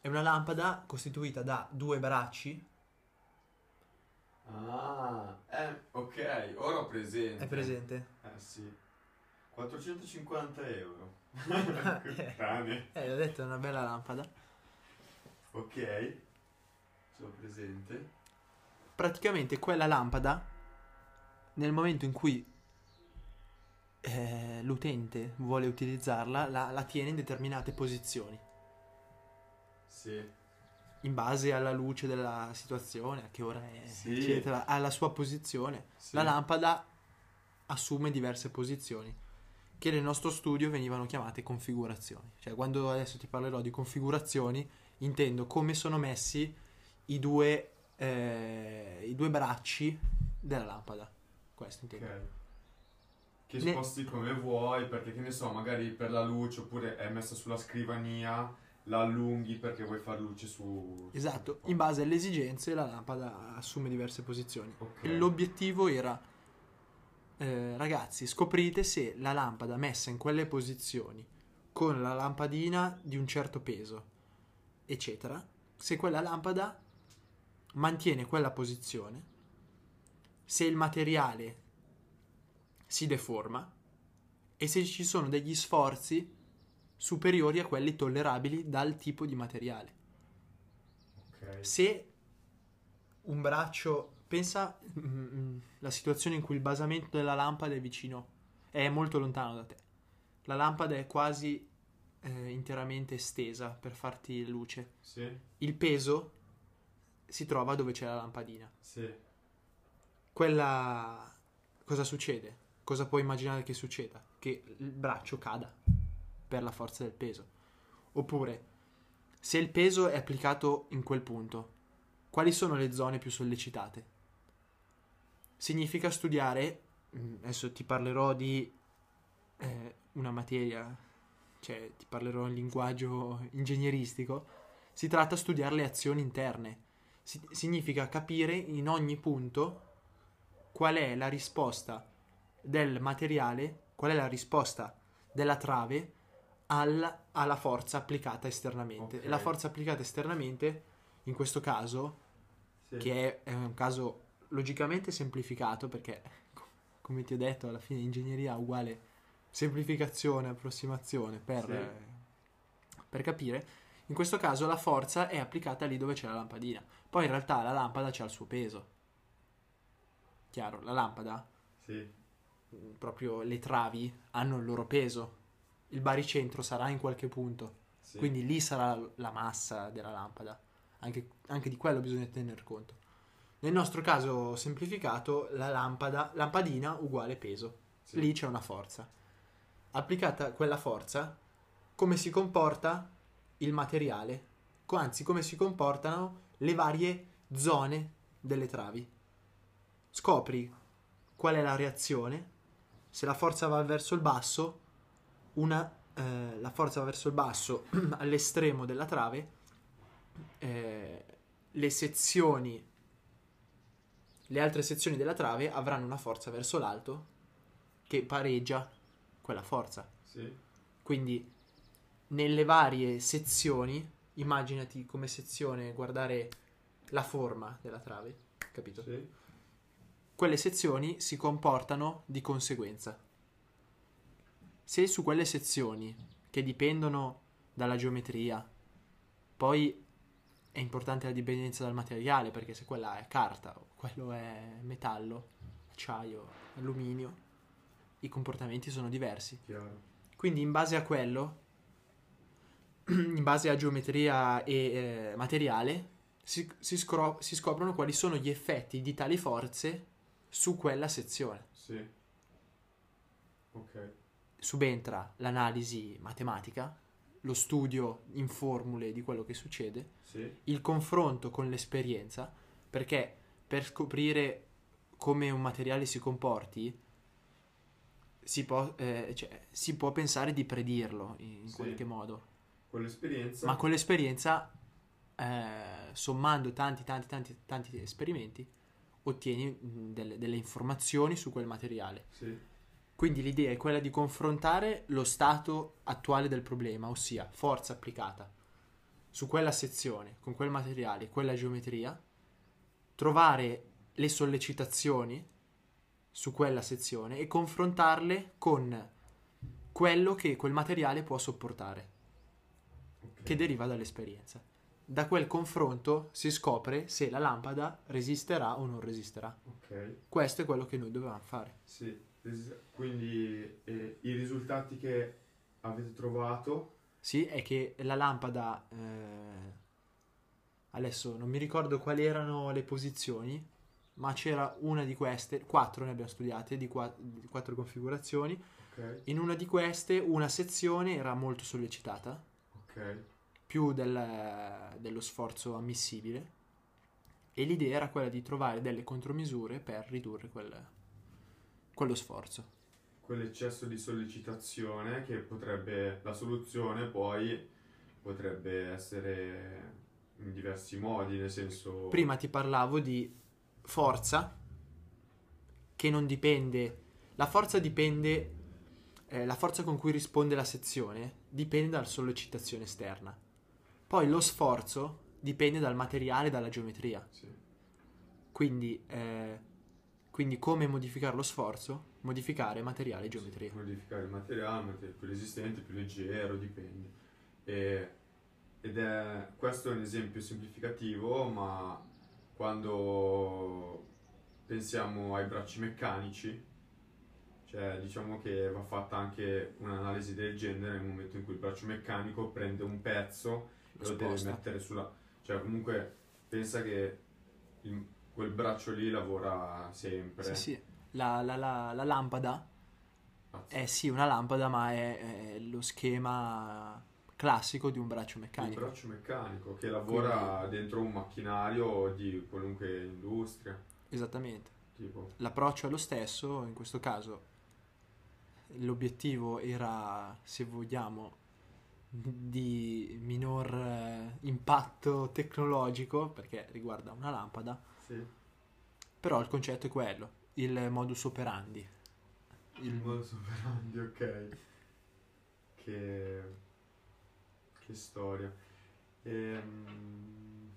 È una lampada costituita da due bracci. Ah, eh, ok, ora ho presente. È presente? Eh sì. 450 euro. Cane. Eh, ho detto, è una bella lampada. Ok, sono presente. Praticamente quella lampada, nel momento in cui eh, l'utente vuole utilizzarla, la, la tiene in determinate posizioni. Sì in base alla luce della situazione, a che ora è, sì. eccetera, alla sua posizione. Sì. La lampada assume diverse posizioni che nel nostro studio venivano chiamate configurazioni. Cioè, quando adesso ti parlerò di configurazioni, intendo come sono messi i due, eh, i due bracci della lampada. Questo intendo. Okay. Che sposti ne... come vuoi, perché che ne so, magari per la luce oppure è messa sulla scrivania la allunghi perché vuoi far luce su... Esatto, in base alle esigenze la lampada assume diverse posizioni. Okay. L'obiettivo era, eh, ragazzi, scoprite se la lampada messa in quelle posizioni, con la lampadina di un certo peso, eccetera, se quella lampada mantiene quella posizione, se il materiale si deforma e se ci sono degli sforzi superiori a quelli tollerabili dal tipo di materiale. Okay. Se un braccio, pensa la situazione in cui il basamento della lampada è vicino, è molto lontano da te. La lampada è quasi eh, interamente estesa per farti luce. Sì. Il peso si trova dove c'è la lampadina. Sì. Quella cosa succede? Cosa puoi immaginare che succeda? Che il braccio cada per la forza del peso. Oppure, se il peso è applicato in quel punto, quali sono le zone più sollecitate? Significa studiare, mm, adesso ti parlerò di eh, una materia, cioè ti parlerò in linguaggio ingegneristico, si tratta di studiare le azioni interne. Si- significa capire in ogni punto qual è la risposta del materiale, qual è la risposta della trave al, alla forza applicata esternamente. Okay. La forza applicata esternamente, in questo caso, sì. che è, è, un caso logicamente semplificato, perché come ti ho detto, alla fine ingegneria uguale semplificazione, approssimazione per, sì. per capire. In questo caso la forza è applicata lì dove c'è la lampadina. Poi in realtà la lampada c'ha il suo peso. Chiaro, la lampada, sì. proprio le travi hanno il loro peso il baricentro sarà in qualche punto. Sì. Quindi lì sarà la massa della lampada. Anche, anche, di quello bisogna tener conto. Nel nostro caso semplificato, la lampada, lampadina uguale peso. Sì. Lì c'è una forza. Applicata quella forza, come si comporta il materiale, anzi come si comportano le varie zone delle travi. Scopri qual è la reazione, se la forza va verso il basso, una, eh, la forza va verso il basso all'estremo della trave, eh, le sezioni, le altre sezioni della trave avranno una forza verso l'alto che pareggia quella forza. Sì. Quindi nelle varie sezioni, immaginati come sezione guardare la forma della trave, capito? Sì. Quelle sezioni si comportano di conseguenza se su quelle sezioni che dipendono dalla geometria, poi è importante la dipendenza dal materiale, perché se quella è carta o quello è metallo, acciaio, alluminio, i comportamenti sono diversi. Chiaro. Quindi in base a quello, in base a geometria e eh, materiale, si, si, scro- si scoprono quali sono gli effetti di tali forze su quella sezione. Sì. Ok subentra l'analisi matematica, lo studio in formule di quello che succede, sì. il confronto con l'esperienza, perché per scoprire come un materiale si comporti si può, eh, cioè, si può pensare di predirlo in sì. qualche modo. Con l'esperienza. Ma con l'esperienza, eh, sommando tanti, tanti, tanti, tanti esperimenti, ottieni delle, delle informazioni su quel materiale. Sì quindi l'idea è quella di confrontare lo stato attuale del problema, ossia forza applicata su quella sezione, con quel materiale, quella geometria, trovare le sollecitazioni su quella sezione e confrontarle con quello che quel materiale può sopportare, okay. che deriva dall'esperienza. Da quel confronto si scopre se la lampada resisterà o non resisterà. Okay. Questo è quello che noi dovevamo fare. Sì quindi eh, i risultati che avete trovato Sì, è che la lampada... eh, adesso non mi ricordo quali erano le posizioni, ma c'era una di queste, quattro ne abbiamo studiate, di, qua- di quattro configurazioni. ok In una di queste una sezione era molto sollecitata, ok più del- dello sforzo ammissibile, e l'idea era quella di trovare delle contromisure per ridurre quel- quello sforzo. quell'eccesso di sollecitazione che potrebbe la soluzione poi potrebbe essere in diversi modi nel senso Prima ti parlavo di forza che non dipende. La forza dipende. eh, la forza con cui risponde la sezione dipende dalla sollecitazione esterna. Poi lo sforzo dipende dal materiale e dalla geometria. sì, Quindi, eh, quindi come modificare lo sforzo? Modificare materiale e geometria. modificare il materiale, il materiale più resistente, più leggero, dipende. E- ed è questo è un esempio semplificativo, ma quando pensiamo ai bracci meccanici, cioè diciamo che va fatta anche un'analisi del genere nel momento in cui il braccio meccanico prende un pezzo e Lo deve mettere sulla... cioè comunque pensa che il- quel braccio lì lavora sempre. Sì, sì. La, la- la- la lampada Cazzo. è sì una lampada, ma è, è lo schema classico di un braccio Il meccanico. braccio meccanico che lavora dentro un macchinario di qualunque industria, Esattamente. tipo L'approccio è lo stesso, in questo caso l'obiettivo era, se vogliamo, di minor eh, impatto tecnologico, perché riguarda una lampada, sì, però il concetto è quello, il modus operandi. il modus operandi, ok. Che, che storia. Ehm,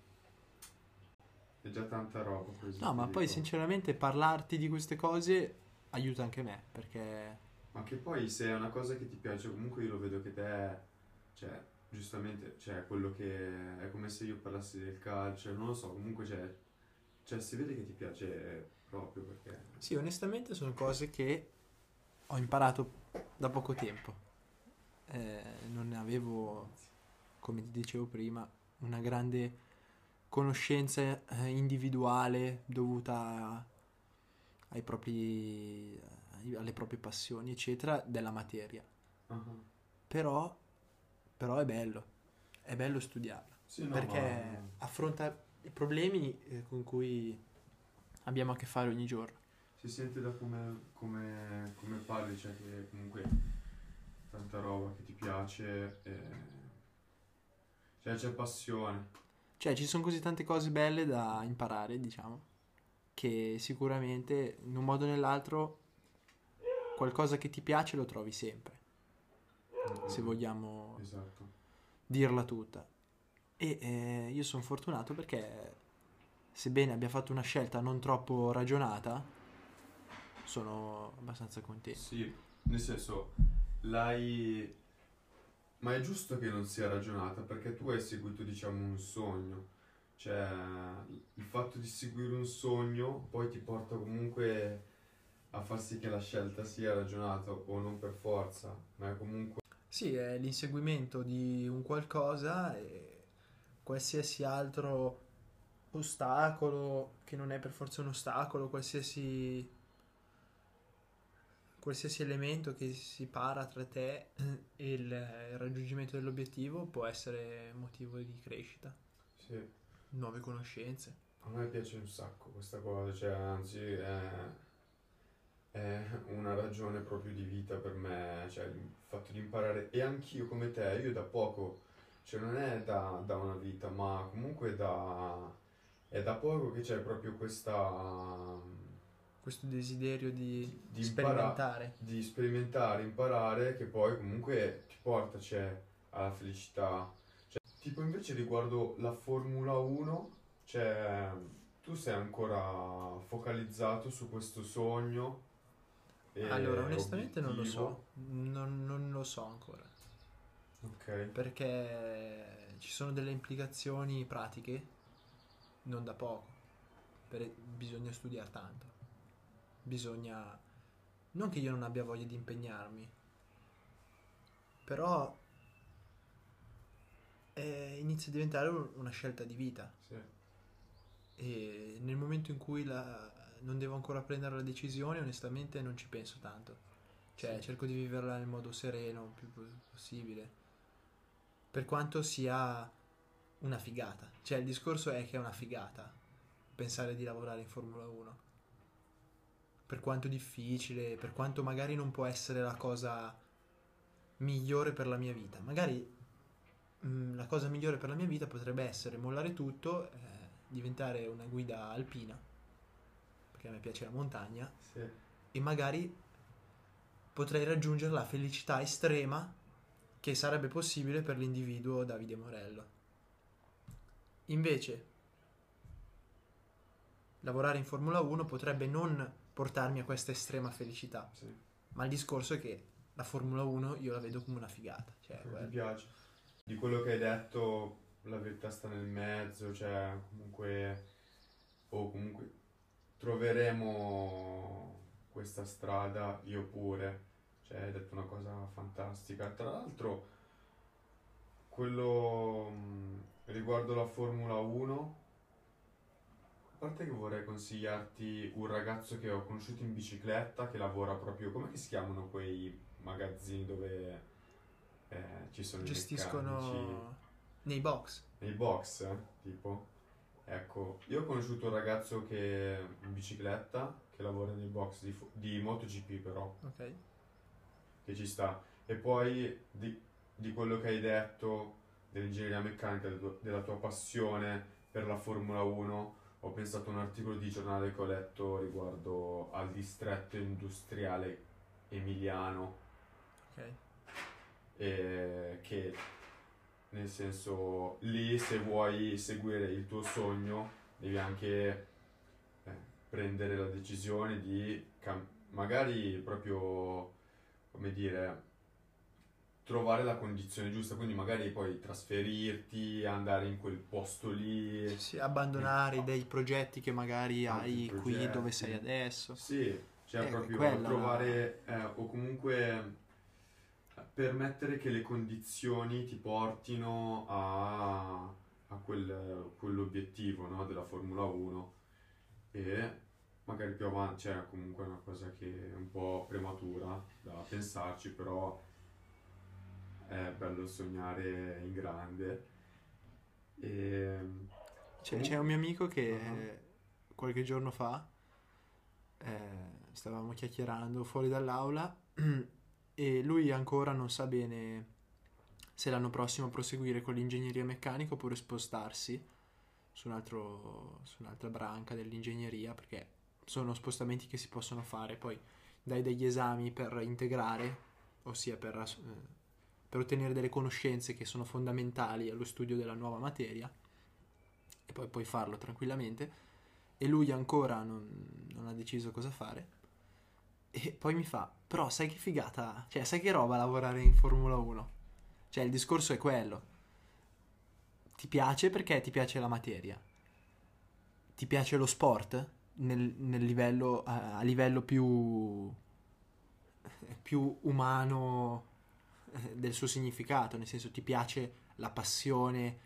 è già tanta roba così. No, ma poi dico. sinceramente parlarti di queste cose aiuta anche me, perché Ma che poi se è una cosa che ti piace, comunque io lo vedo che te, cioè, giustamente, cioè, quello che è come se io parlassi del calcio, non lo so, comunque c'è, cioè, si vede che ti piace proprio perché... sì, onestamente sono cose che ho imparato da poco tempo. Eh, non ne avevo, come ti dicevo prima, una grande conoscenza eh, individuale dovuta ai propri, alle proprie passioni, eccetera, della materia. Ah, Però, però è bello, è bello studiarla. Sì, no, perché ma- affronta i problemi eh, con cui abbiamo a che fare ogni giorno. Si sente da come, come, come parli, cioè che comunque tanta roba che ti piace, e... cioè c'è passione. Cioè, ci sono così tante cose belle da imparare, diciamo, che sicuramente in un modo o nell'altro qualcosa che ti piace lo trovi sempre, se vogliamo Esatto. dirla tutta. E eh, io sono fortunato perché, sebbene abbia fatto una scelta non troppo ragionata, sono abbastanza contento. Sì, nel senso, l'hai... Ma è giusto che non sia ragionata perché tu hai seguito, diciamo, un sogno. Cioè, il fatto di seguire un sogno poi ti porta comunque a far sì che la scelta sia ragionata o non per forza, ma è comunque... Sì, è l'inseguimento di un qualcosa e qualsiasi altro ostacolo, che non è per forza un ostacolo, qualsiasi, qualsiasi elemento che si para tra te e il, il raggiungimento dell'obiettivo può essere motivo di crescita, Sì, nuove conoscenze. a me piace un sacco questa cosa, cioè, anzi, è, è una ragione proprio di vita per me, cioè, il fatto di imparare, e anch'io come te, io da poco, cioè non è da, da una vita, ma comunque da, è da poco che c'è proprio questa, Questo desiderio di, di sperimentare. di sperimentare, imparare, che poi comunque ti porta, cioè, alla felicità. Cioè, tipo invece riguardo la Formula 1, cioè, tu sei ancora focalizzato su questo sogno? Allora, onestamente non lo obiettivo? so, non, non lo so ancora. Ok, perché ci sono delle implicazioni pratiche non da poco. Per- bisogna studiare tanto. Bisogna Non che io non abbia voglia di impegnarmi, però eh, inizia a diventare un- una scelta di vita. Sì. E nel momento in cui la- non devo ancora prendere la decisione, onestamente non ci penso tanto. Cioè, Sì. cerco di viverla nel modo sereno, più po- possibile. Per quanto sia una figata. Cioè, il discorso è che è una figata pensare di lavorare in Formula 1. Per quanto difficile, per quanto magari non può essere la cosa migliore per la mia vita. Magari mm, la cosa migliore per la mia vita potrebbe essere mollare tutto, eh, diventare una guida alpina, perché a me piace la montagna, Sì. e magari potrei raggiungere la felicità estrema che sarebbe possibile per l'individuo Davide Morello. Invece, lavorare in Formula 1 potrebbe non portarmi a questa estrema felicità, Sì. ma il discorso è che la Formula 1 io la vedo come una figata. Cioè, Mi guarda, piace. Di quello che hai detto, la verità sta nel mezzo, cioè comunque, o comunque troveremo questa strada, io pure, cioè hai detto una cosa fantastica. Tra l'altro, quello mh, riguardo la Formula 1, a parte che vorrei consigliarti un ragazzo che ho conosciuto in bicicletta che lavora proprio, come si chiamano quei magazzini dove eh, ci sono i meccanici? gestiscono nei box. Nei box, eh, tipo. Ecco, io ho conosciuto un ragazzo che in bicicletta, che lavora nei box di, di MotoGP però, Ok. che ci sta. E poi di, di quello che hai detto dell'ingegneria meccanica, della tua passione per la Formula 1, ho pensato a un articolo di giornale che ho letto riguardo al distretto industriale emiliano Ok. e che nel senso lì se vuoi seguire il tuo sogno devi anche eh, prendere la decisione di cam- magari proprio come dire trovare la condizione giusta quindi magari poi trasferirti andare in quel posto lì Sì, abbandonare dei progetti che magari hai qui progetti. dove sei adesso. Sì, cioè Eh, proprio quella- trovare eh, o comunque permettere che le condizioni ti portino a, a quel- quell'obiettivo no, della Formula 1 e magari più avanti, cioè comunque è una cosa che è un po' prematura da pensarci, però è bello sognare in grande. E, C'è, c'è un mio amico che eh, qualche giorno fa eh, stavamo chiacchierando fuori dall'aula e lui ancora non sa bene se l'anno prossimo proseguire con l'ingegneria meccanica oppure spostarsi su, un altro- su un'altra branca dell'ingegneria perché sono spostamenti che si possono fare. Poi dai degli esami per integrare, ossia per, eh, per ottenere delle conoscenze che sono fondamentali allo studio della nuova materia e poi puoi farlo tranquillamente. E lui ancora non, non ha deciso cosa fare. E poi mi fa, però sai che figata, cioè sai che roba lavorare in Formula 1? Cioè il discorso è quello. Ti piace perché ti piace la materia. Ti piace lo sport nel, nel livello, a, a livello più, più umano del suo significato, nel senso ti piace la passione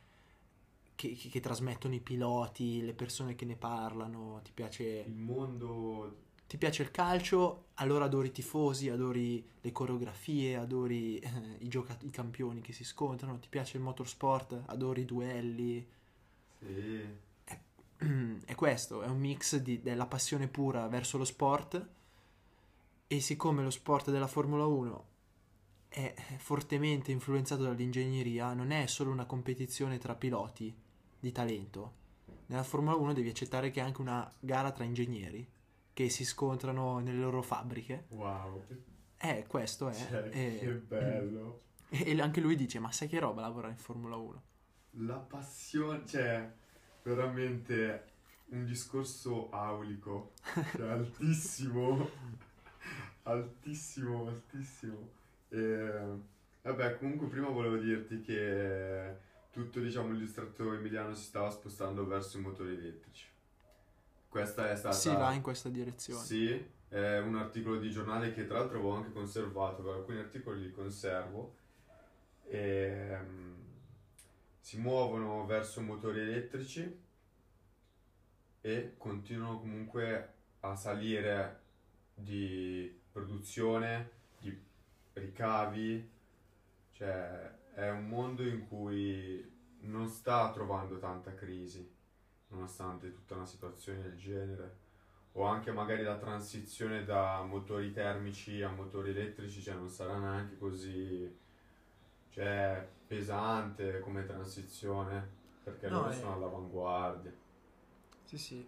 che, che- che trasmettono i piloti, le persone che ne parlano, ti piace il mondo ti piace il calcio, allora adori i tifosi, adori le coreografie, adori eh, i, gioca- i campioni che si scontrano, ti piace il motorsport, adori i duelli. sì, È questo, è un mix di- della passione pura verso lo sport e siccome lo sport della Formula 1 è fortemente influenzato dall'ingegneria, non è solo una competizione tra piloti di talento. Nella Formula 1 devi accettare che è anche una gara tra ingegneri che si scontrano nelle loro fabbriche. wow, Eh, questo è. Cioè, e, che bello. e anche lui dice: Ma sai che roba lavorare in Formula 1? La passione, cioè, veramente un discorso aulico, cioè, altissimo, altissimo, altissimo. E, vabbè, comunque prima volevo dirti che tutto, diciamo, il distretto emiliano si stava spostando verso i motori elettrici. Questa è stata... Si va in questa direzione. Sì, è un articolo di giornale che tra l'altro avevo anche conservato, alcuni articoli li conservo. E, um, si muovono verso motori elettrici e continuano comunque a salire di produzione, ricavi, cioè è un mondo in cui non sta trovando tanta crisi, nonostante tutta una situazione del genere, o anche magari la transizione da motori termici a motori elettrici, cioè non sarà neanche così cioè, pesante come transizione, perché no, loro è... sono all'avanguardia. Sì, sì.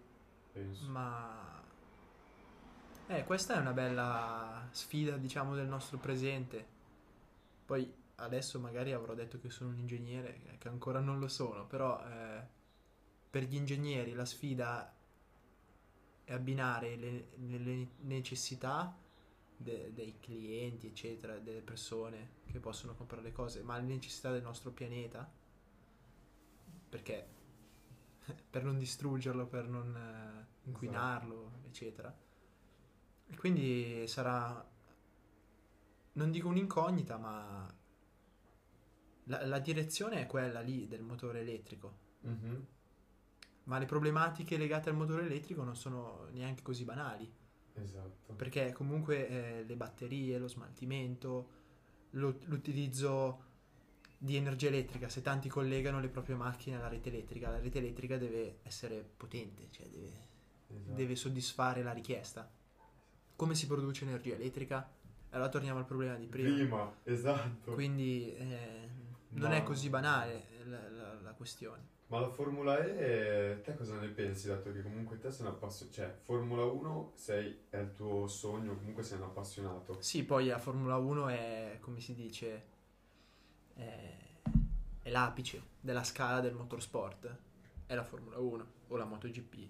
Penso. Ma eh, questa è una bella sfida, diciamo, del nostro presente. Poi adesso magari avrò detto che sono un ingegnere, che ancora non lo sono, però eh, per gli ingegneri la sfida è abbinare le, le necessità de, dei clienti, eccetera, delle persone che possono comprare le cose, ma le necessità del nostro pianeta, perché per non distruggerlo, per non eh, inquinarlo, esatto. eccetera. E quindi sarà, non dico un'incognita, ma la, la direzione è quella lì del motore elettrico. Mm-hmm. Ma le problematiche legate al motore elettrico non sono neanche così banali. Esatto. Perché comunque eh, le batterie, lo smaltimento, lo, l'utilizzo di energia elettrica, se tanti collegano le proprie macchine alla rete elettrica, la rete elettrica deve essere potente, cioè deve, esatto. deve soddisfare la richiesta. Come si produce energia elettrica? Allora torniamo al problema di prima. Prima, esatto. Quindi eh, non Ma... è così banale la, la, la, questione. Ma la Formula E, te cosa ne pensi? Dato che comunque te sei un appassionato, cioè Formula 1 sei, è il tuo sogno, comunque sei un appassionato. Sì, poi la Formula 1 è, come si dice, è, è l'apice della scala del motorsport. È la Formula 1 o la MotoGP,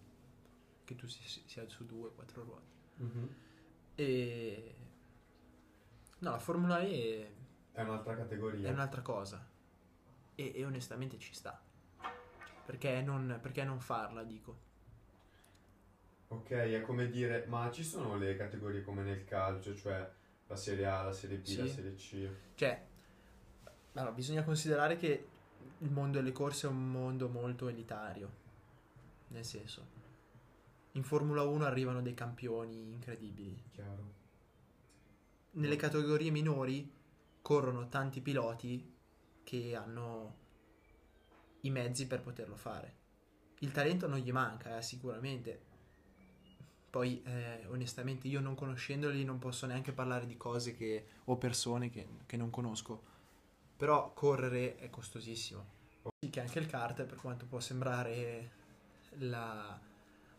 che tu sia su due, quattro ruote. Mm-hmm. E... No, la Formula E... È un'altra categoria. È un'altra cosa. E, e onestamente ci sta. Perché non, perché non farla, dico. Ok, è come dire, ma ci sono le categorie come nel calcio, cioè la Serie A, la Serie B, sì. la Serie C? Cioè, allora, bisogna considerare che il mondo delle corse è un mondo molto elitario. Nel senso, in Formula 1 arrivano dei campioni incredibili. Chiaro. Nelle categorie minori corrono tanti piloti che hanno i mezzi per poterlo fare. Il talento non gli manca, eh, sicuramente. Poi, eh, onestamente, io non conoscendoli non posso neanche parlare di cose che, o persone che, che non conosco. Però correre è costosissimo. Sì, che anche il kart, per quanto può sembrare la,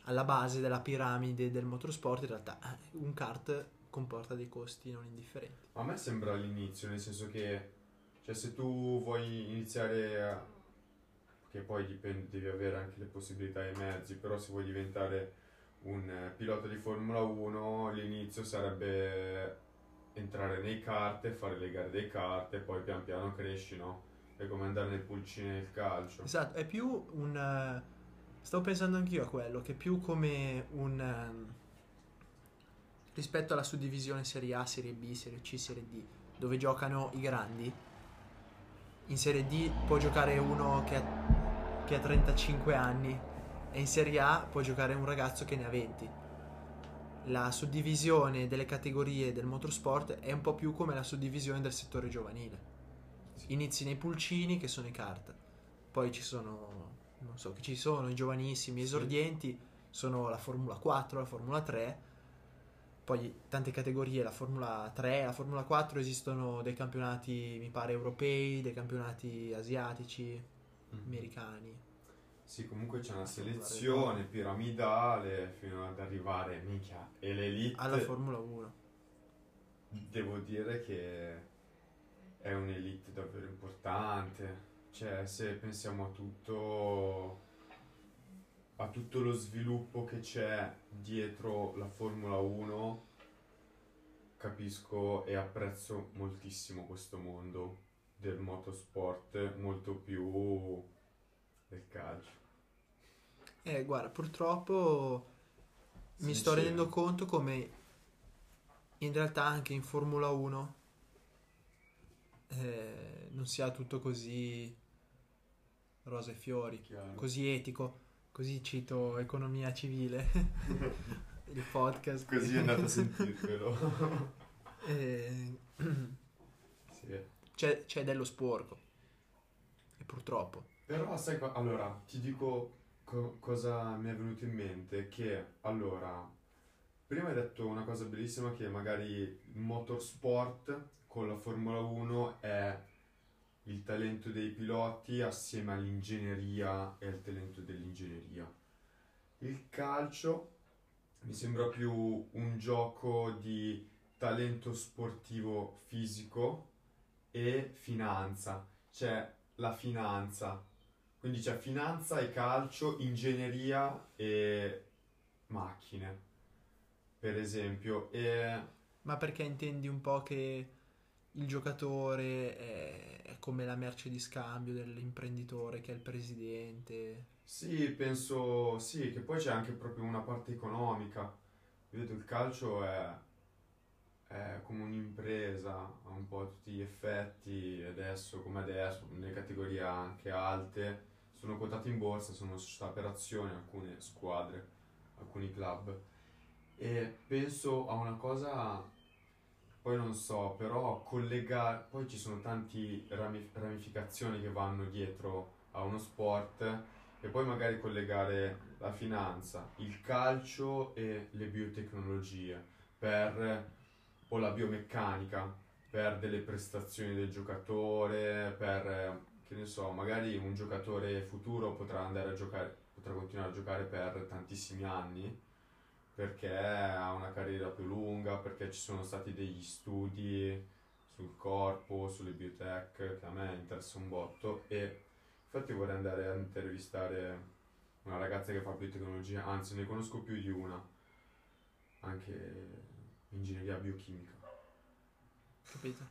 alla base della piramide del motorsport, in realtà eh, un kart comporta dei costi non indifferenti. A me sembra all'inizio, nel senso che cioè, se tu vuoi iniziare a... che poi dipende, devi avere anche le possibilità e i mezzi, però se vuoi diventare un eh, pilota di Formula 1 l'inizio sarebbe entrare nei kart e fare le gare dei kart e poi pian piano cresci, no? È come andare nel pulcino del calcio. Esatto, è più un... Stavo pensando anch'io a quello, che più come un... Um, rispetto alla suddivisione Serie A, Serie B, Serie C, Serie D, dove giocano i grandi, in Serie D può giocare uno che ha, che ha 35 anni e in Serie A può giocare un ragazzo che ne ha 20. La suddivisione delle categorie del motorsport è un po' più come la suddivisione del settore giovanile. Inizi nei pulcini che sono i kart, poi ci sono, non so, che ci sono i giovanissimi esordienti, sono la Formula 4, la Formula 3, poi tante categorie, la Formula 3, la Formula 4 esistono dei campionati, mi pare, europei, dei campionati asiatici, mm. americani. Sì, comunque c'è una selezione piramidale fino ad arrivare, minchia, e l'elite... Alla Formula 1. Devo dire che è un'elite davvero importante. Cioè, se pensiamo a tutto a tutto lo sviluppo che c'è dietro la Formula 1, capisco e apprezzo moltissimo questo mondo del motorsport, molto più del calcio. Eh, guarda, purtroppo mi sto rendendo conto come in realtà anche in Formula 1 eh, non sia tutto così rose e fiori, Chiaro. così etico, così cito economia civile, il podcast. Così è andato a sentirvelo. Eh, sì. c'è, c'è dello sporco, e purtroppo. Però sai co- allora ti dico co- cosa mi è venuto in mente che allora prima hai detto una cosa bellissima che magari il motorsport con la Formula 1 è il talento dei piloti assieme all'ingegneria e al talento dell'ingegneria. Il calcio mi sembra più un gioco di talento sportivo fisico e finanza. C'è la finanza, quindi c'è finanza e calcio, ingegneria e macchine, per esempio. E Ma perché intendi un po' che il giocatore è, è come la merce di scambio dell'imprenditore che è il presidente? Sì, penso sì, che poi c'è anche proprio una parte economica. Vedo il calcio è, è come un'impresa, ha un po' tutti gli effetti, adesso come adesso, nelle categorie anche alte, sono quotate in borsa, sono società per azioni, alcune squadre, alcuni club. E penso a una cosa, poi non so, però collegare, poi ci sono tante ramificazioni che vanno dietro a uno sport e poi magari collegare la finanza, il calcio e le biotecnologie per, o la biomeccanica per delle prestazioni del giocatore, per che ne so, magari un giocatore futuro potrà andare a giocare, potrà continuare a giocare per tantissimi anni perché ha una carriera più lunga, perché ci sono stati degli studi sul corpo, sulle biotech che a me interessa un botto e Infatti vorrei andare a intervistare una ragazza che fa biotecnologia, anzi ne conosco più di una, anche ingegneria biochimica. Capito?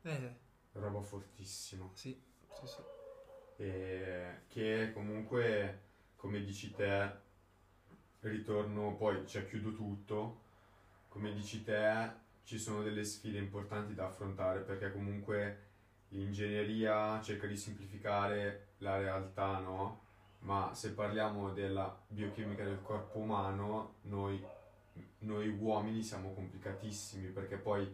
Eh, Roba fortissima. sì, sì, sì. E che comunque, come dici te, ritorno, poi cioè chiudo tutto, come dici te, ci sono delle sfide importanti da affrontare perché comunque l'ingegneria cerca di semplificare la realtà, no? Ma se parliamo della biochimica del corpo umano, noi, noi uomini siamo complicatissimi perché poi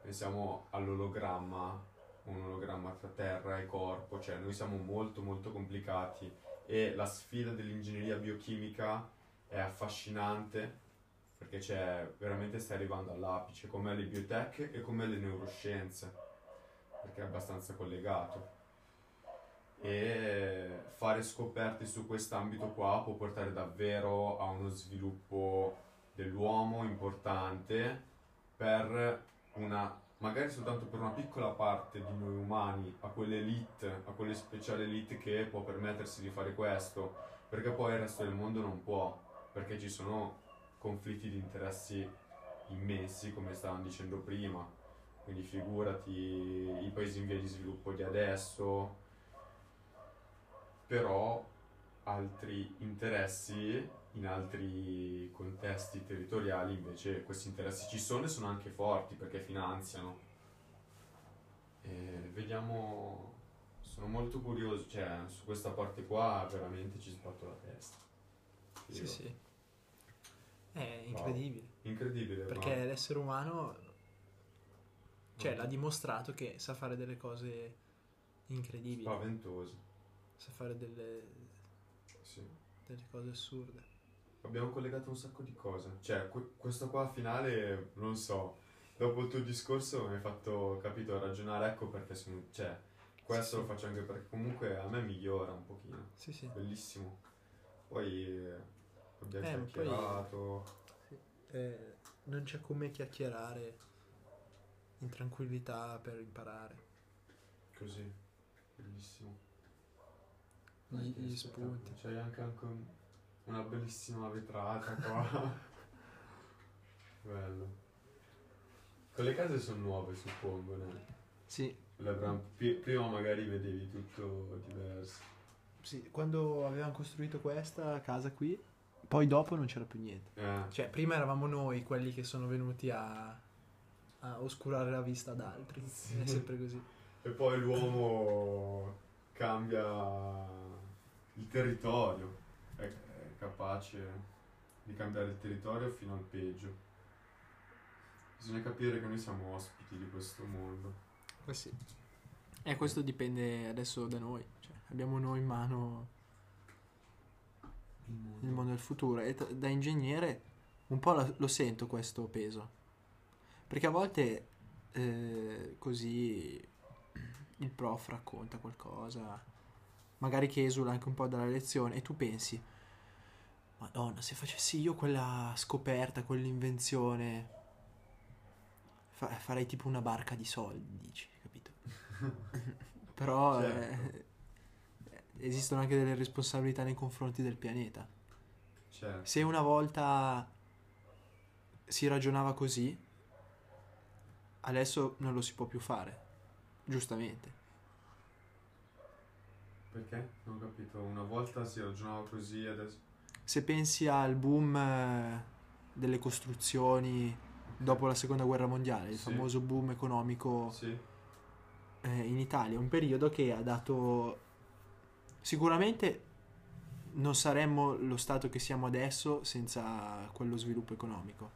pensiamo all'ologramma, un ologramma tra terra e corpo, cioè noi siamo molto molto complicati e la sfida dell'ingegneria biochimica è affascinante perché c'è veramente stai arrivando all'apice come le biotech e come le neuroscienze perché è abbastanza collegato. E fare scoperte su quest'ambito qua può portare davvero a uno sviluppo dell'uomo importante per una magari soltanto per una piccola parte di noi umani, a quelle elite, a quelle speciali elite che può permettersi di fare questo, perché poi il resto del mondo non può, perché ci sono conflitti di interessi immensi, come stavamo dicendo prima, quindi figurati i paesi in via di sviluppo di adesso, però altri interessi in altri contesti territoriali invece questi interessi ci sono e sono anche forti perché finanziano. E vediamo, sono molto curioso, cioè su questa parte qua veramente ci sbatto la testa. Sì, sì. È incredibile. Wow. Incredibile. Perché ma... l'essere umano cioè, l'ha dimostrato che sa fare delle cose incredibili. Spaventose. Sa fare delle, sì. delle cose assurde. Abbiamo collegato un sacco di cose. Cioè, que- questo qua finale, non so, dopo il tuo discorso mi hai fatto, capito, ragionare, ecco perché sono... Cioè, questo sì, lo faccio anche perché comunque a me migliora un pochino. Sì, sì. Bellissimo. Poi eh, abbiamo eh, chiacchierato. Poi, sì. eh, non c'è come chiacchierare in tranquillità per imparare. Così, bellissimo. Gli, gli spunti. C'hai anche, anche un, una bellissima vetrata qua. Bello. Quelle case sono nuove, suppongo, no? Sì. Prima magari vedevi tutto diverso. Sì, quando avevamo costruito questa casa qui, poi dopo non c'era più niente. Eh. Cioè, prima eravamo noi quelli che sono venuti a a oscurare la vista ad altri. Sì. È sempre così. E poi l'uomo cambia il territorio, è, è capace di cambiare il territorio fino al peggio. Bisogna capire che noi siamo ospiti di questo mondo. Eh sì. E questo dipende adesso da noi. Cioè, abbiamo noi in mano il mondo, il mondo del futuro. E t- da ingegnere un po' lo, lo, sento questo peso. Perché a volte eh, così il prof racconta qualcosa, magari che esula anche un po' dalla lezione, e tu pensi Madonna, se facessi io quella scoperta, quell'invenzione, fa- farei tipo una barca di soldi, dici, capito? Però certo. eh, esistono anche delle responsabilità nei confronti del pianeta. Certo. Se una volta si ragionava così, adesso non lo si può più fare, giustamente. Perché? Non ho capito. Una volta si ragionava così, adesso se pensi al boom eh, delle costruzioni dopo la seconda guerra mondiale, il sì. famoso boom economico sì. eh, in Italia, un periodo che ha dato sicuramente non saremmo lo stato che siamo adesso senza quello sviluppo economico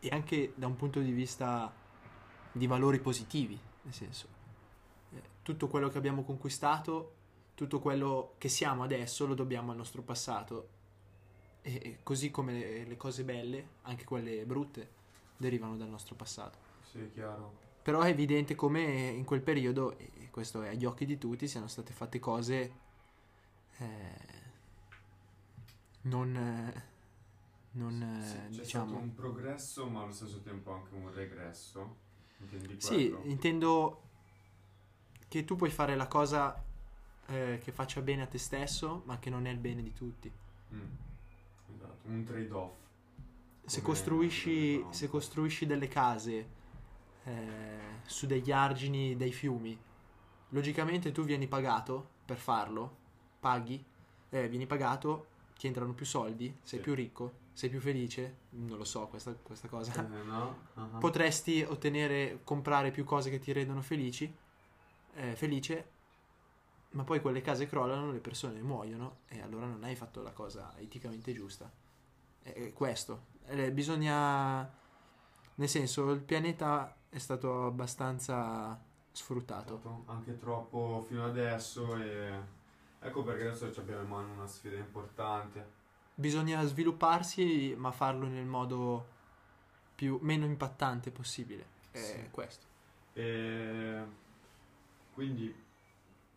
e anche da un punto di vista di valori positivi, nel senso eh, tutto quello che abbiamo conquistato, tutto quello che siamo adesso lo dobbiamo al nostro passato e così come le, cose belle, anche quelle brutte, derivano dal nostro passato. Sì, chiaro. Però è evidente come in quel periodo, e questo è agli occhi di tutti, siano state fatte cose eh, non... Eh, non sì, c'è diciamo... stato un progresso ma allo stesso tempo anche un regresso. Intendi sì intendo che tu puoi fare la cosa eh, che faccia bene a te stesso ma che non è il bene di tutti. Mm un trade-off. Se costruisci, se costruisci, delle case eh, su degli argini dei fiumi, logicamente tu vieni pagato per farlo, paghi, eh, vieni pagato, ti entrano più soldi, sei sì. più ricco, sei più felice, non lo so questa, questa cosa. Eh, no? uh-huh. Potresti ottenere, comprare più cose che ti rendono felici, eh, felice, ma poi quelle case crollano, le persone muoiono e allora non hai fatto la cosa eticamente giusta è questo. Eh, bisogna... Nel senso, il pianeta è stato abbastanza sfruttato. Anche troppo fino adesso e... Ecco perché adesso abbiamo in mano una sfida importante. Bisogna svilupparsi, ma farlo nel modo più, meno impattante possibile. È sì. questo. E... Quindi,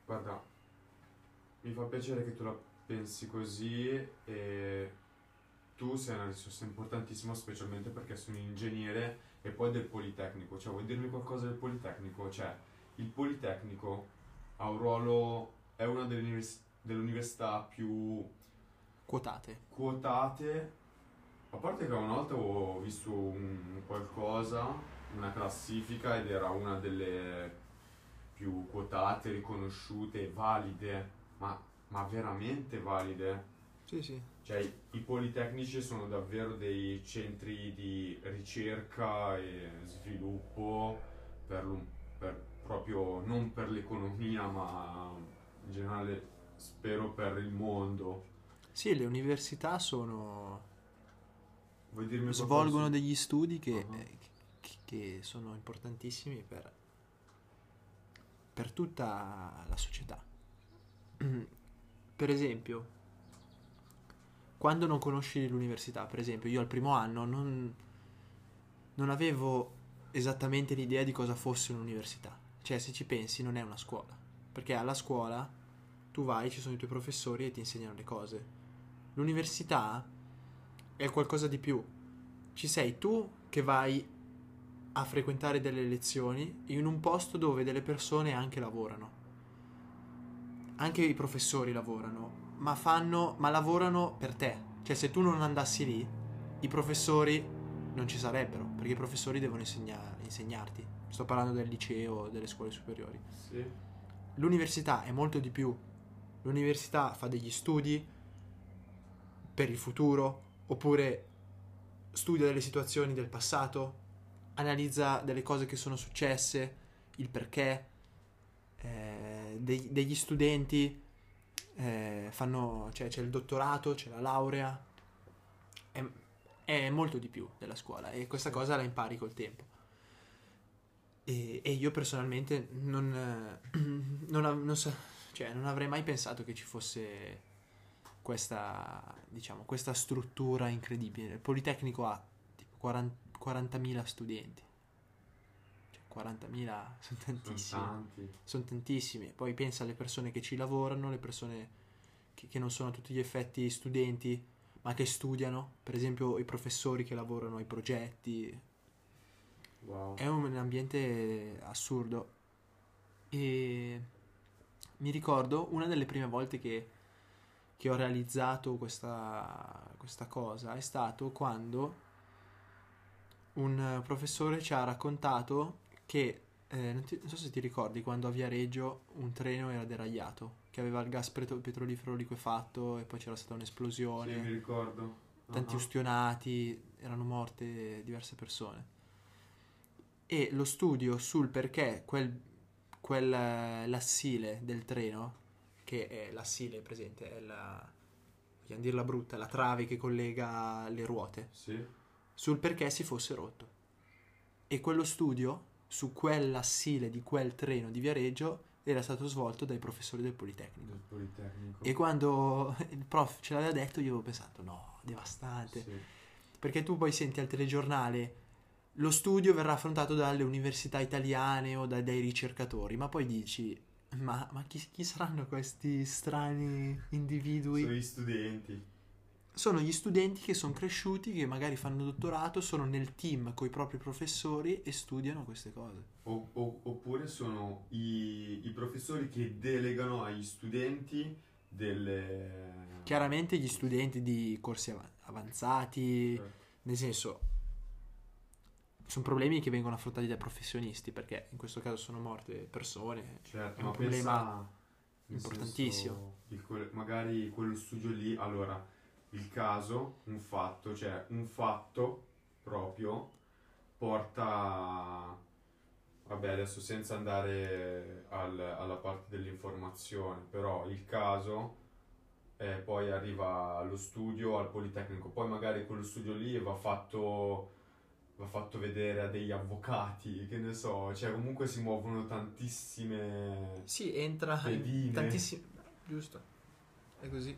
guarda, mi fa piacere che tu la pensi così e tu sei una risorsa importantissima, specialmente perché sono ingegnere e poi del Politecnico. Cioè, vuoi dirmi qualcosa del Politecnico? Cioè, il Politecnico ha un ruolo, è una delle, univers- delle università più quotate. Quotate. A parte che una volta ho visto un qualcosa, una classifica ed era una delle più quotate, riconosciute, valide, ma, ma veramente valide. Sì, sì. Cioè, i politecnici sono davvero dei centri di ricerca e sviluppo per, per proprio non per l'economia, ma in generale spero per il mondo. Sì, le università sono svolgono degli studi che, uh-huh. che, che, sono importantissimi per, per tutta la società. per esempio, quando non conosci l'università, per esempio, io al primo anno non, non avevo esattamente l'idea di cosa fosse un'università. Cioè, se ci pensi, non è una scuola. Perché alla scuola tu vai, ci sono i tuoi professori e ti insegnano le cose. L'università è qualcosa di più. Ci sei tu che vai a frequentare delle lezioni in un posto dove delle persone anche lavorano. Anche i professori lavorano, ma fanno, ma lavorano per te. Cioè, se tu non andassi lì, i professori non ci sarebbero, perché i professori devono insegna- insegnarti. Sto parlando del liceo, delle scuole superiori. Sì. L'università è molto di più. L'università fa degli studi per il futuro, oppure studia delle situazioni del passato, analizza delle cose che sono successe, il perché, eh, dei, degli studenti eh, fanno, cioè c'è il dottorato, c'è la laurea, è, è, molto di più della scuola e questa cosa la impari col tempo. E, e io personalmente non, non, non, so, cioè, non avrei mai pensato che ci fosse questa, diciamo, questa struttura incredibile. Il Politecnico ha tipo 40, 40.000 studenti. Cioè 40.000 sono tantissimi. Sono, sono, tantissimi. Poi pensa alle persone che ci lavorano, le persone che, che non sono a tutti gli effetti studenti, ma che studiano. Per esempio i professori che lavorano ai progetti. Wow. È un ambiente assurdo. E mi ricordo una delle prime volte che che ho realizzato questa, questa cosa è stato quando un professore ci ha raccontato che, eh, non, ti, non, so se ti ricordi, quando a Viareggio un treno era deragliato, che aveva il gas petro- petrolifero liquefatto e poi c'era stata un'esplosione. Sì, mi ricordo. Tanti uh-huh. ustionati, erano morte diverse persone. E lo studio sul perché quel, quel l'assile del treno che è l'assile presente, è la, vogliamo dirla brutta, la trave che collega le ruote, sì. sul perché si fosse rotto. E quello studio su quell'assile di quel treno di Viareggio era stato svolto dai professori del Politecnico. Del Politecnico. E quando il prof ce l'aveva detto io avevo pensato no, devastante. Sì. Perché tu poi senti al telegiornale lo studio verrà affrontato dalle università italiane o da, dai ricercatori, ma poi dici ma, ma chi, chi, saranno questi strani individui? Sono gli studenti. Sono gli studenti che sono cresciuti, che magari fanno dottorato, sono nel team con i propri professori e studiano queste cose. O, o, oppure sono i, i professori che delegano agli studenti delle... Chiaramente gli studenti di corsi avanzati, certo. nel senso sono problemi che vengono affrontati dai professionisti perché in questo caso sono morte persone. Certo, è un problema importantissimo. Senso, magari quello studio lì, allora, il caso, un fatto, cioè un fatto proprio porta, vabbè adesso senza andare al, alla parte dell'informazione, però il caso eh, poi arriva allo studio, al Politecnico, poi magari quello studio lì va fatto va fatto vedere a degli avvocati, che ne so, cioè comunque si muovono tantissime... Sì, entra pedine. tantissime... Giusto, è così.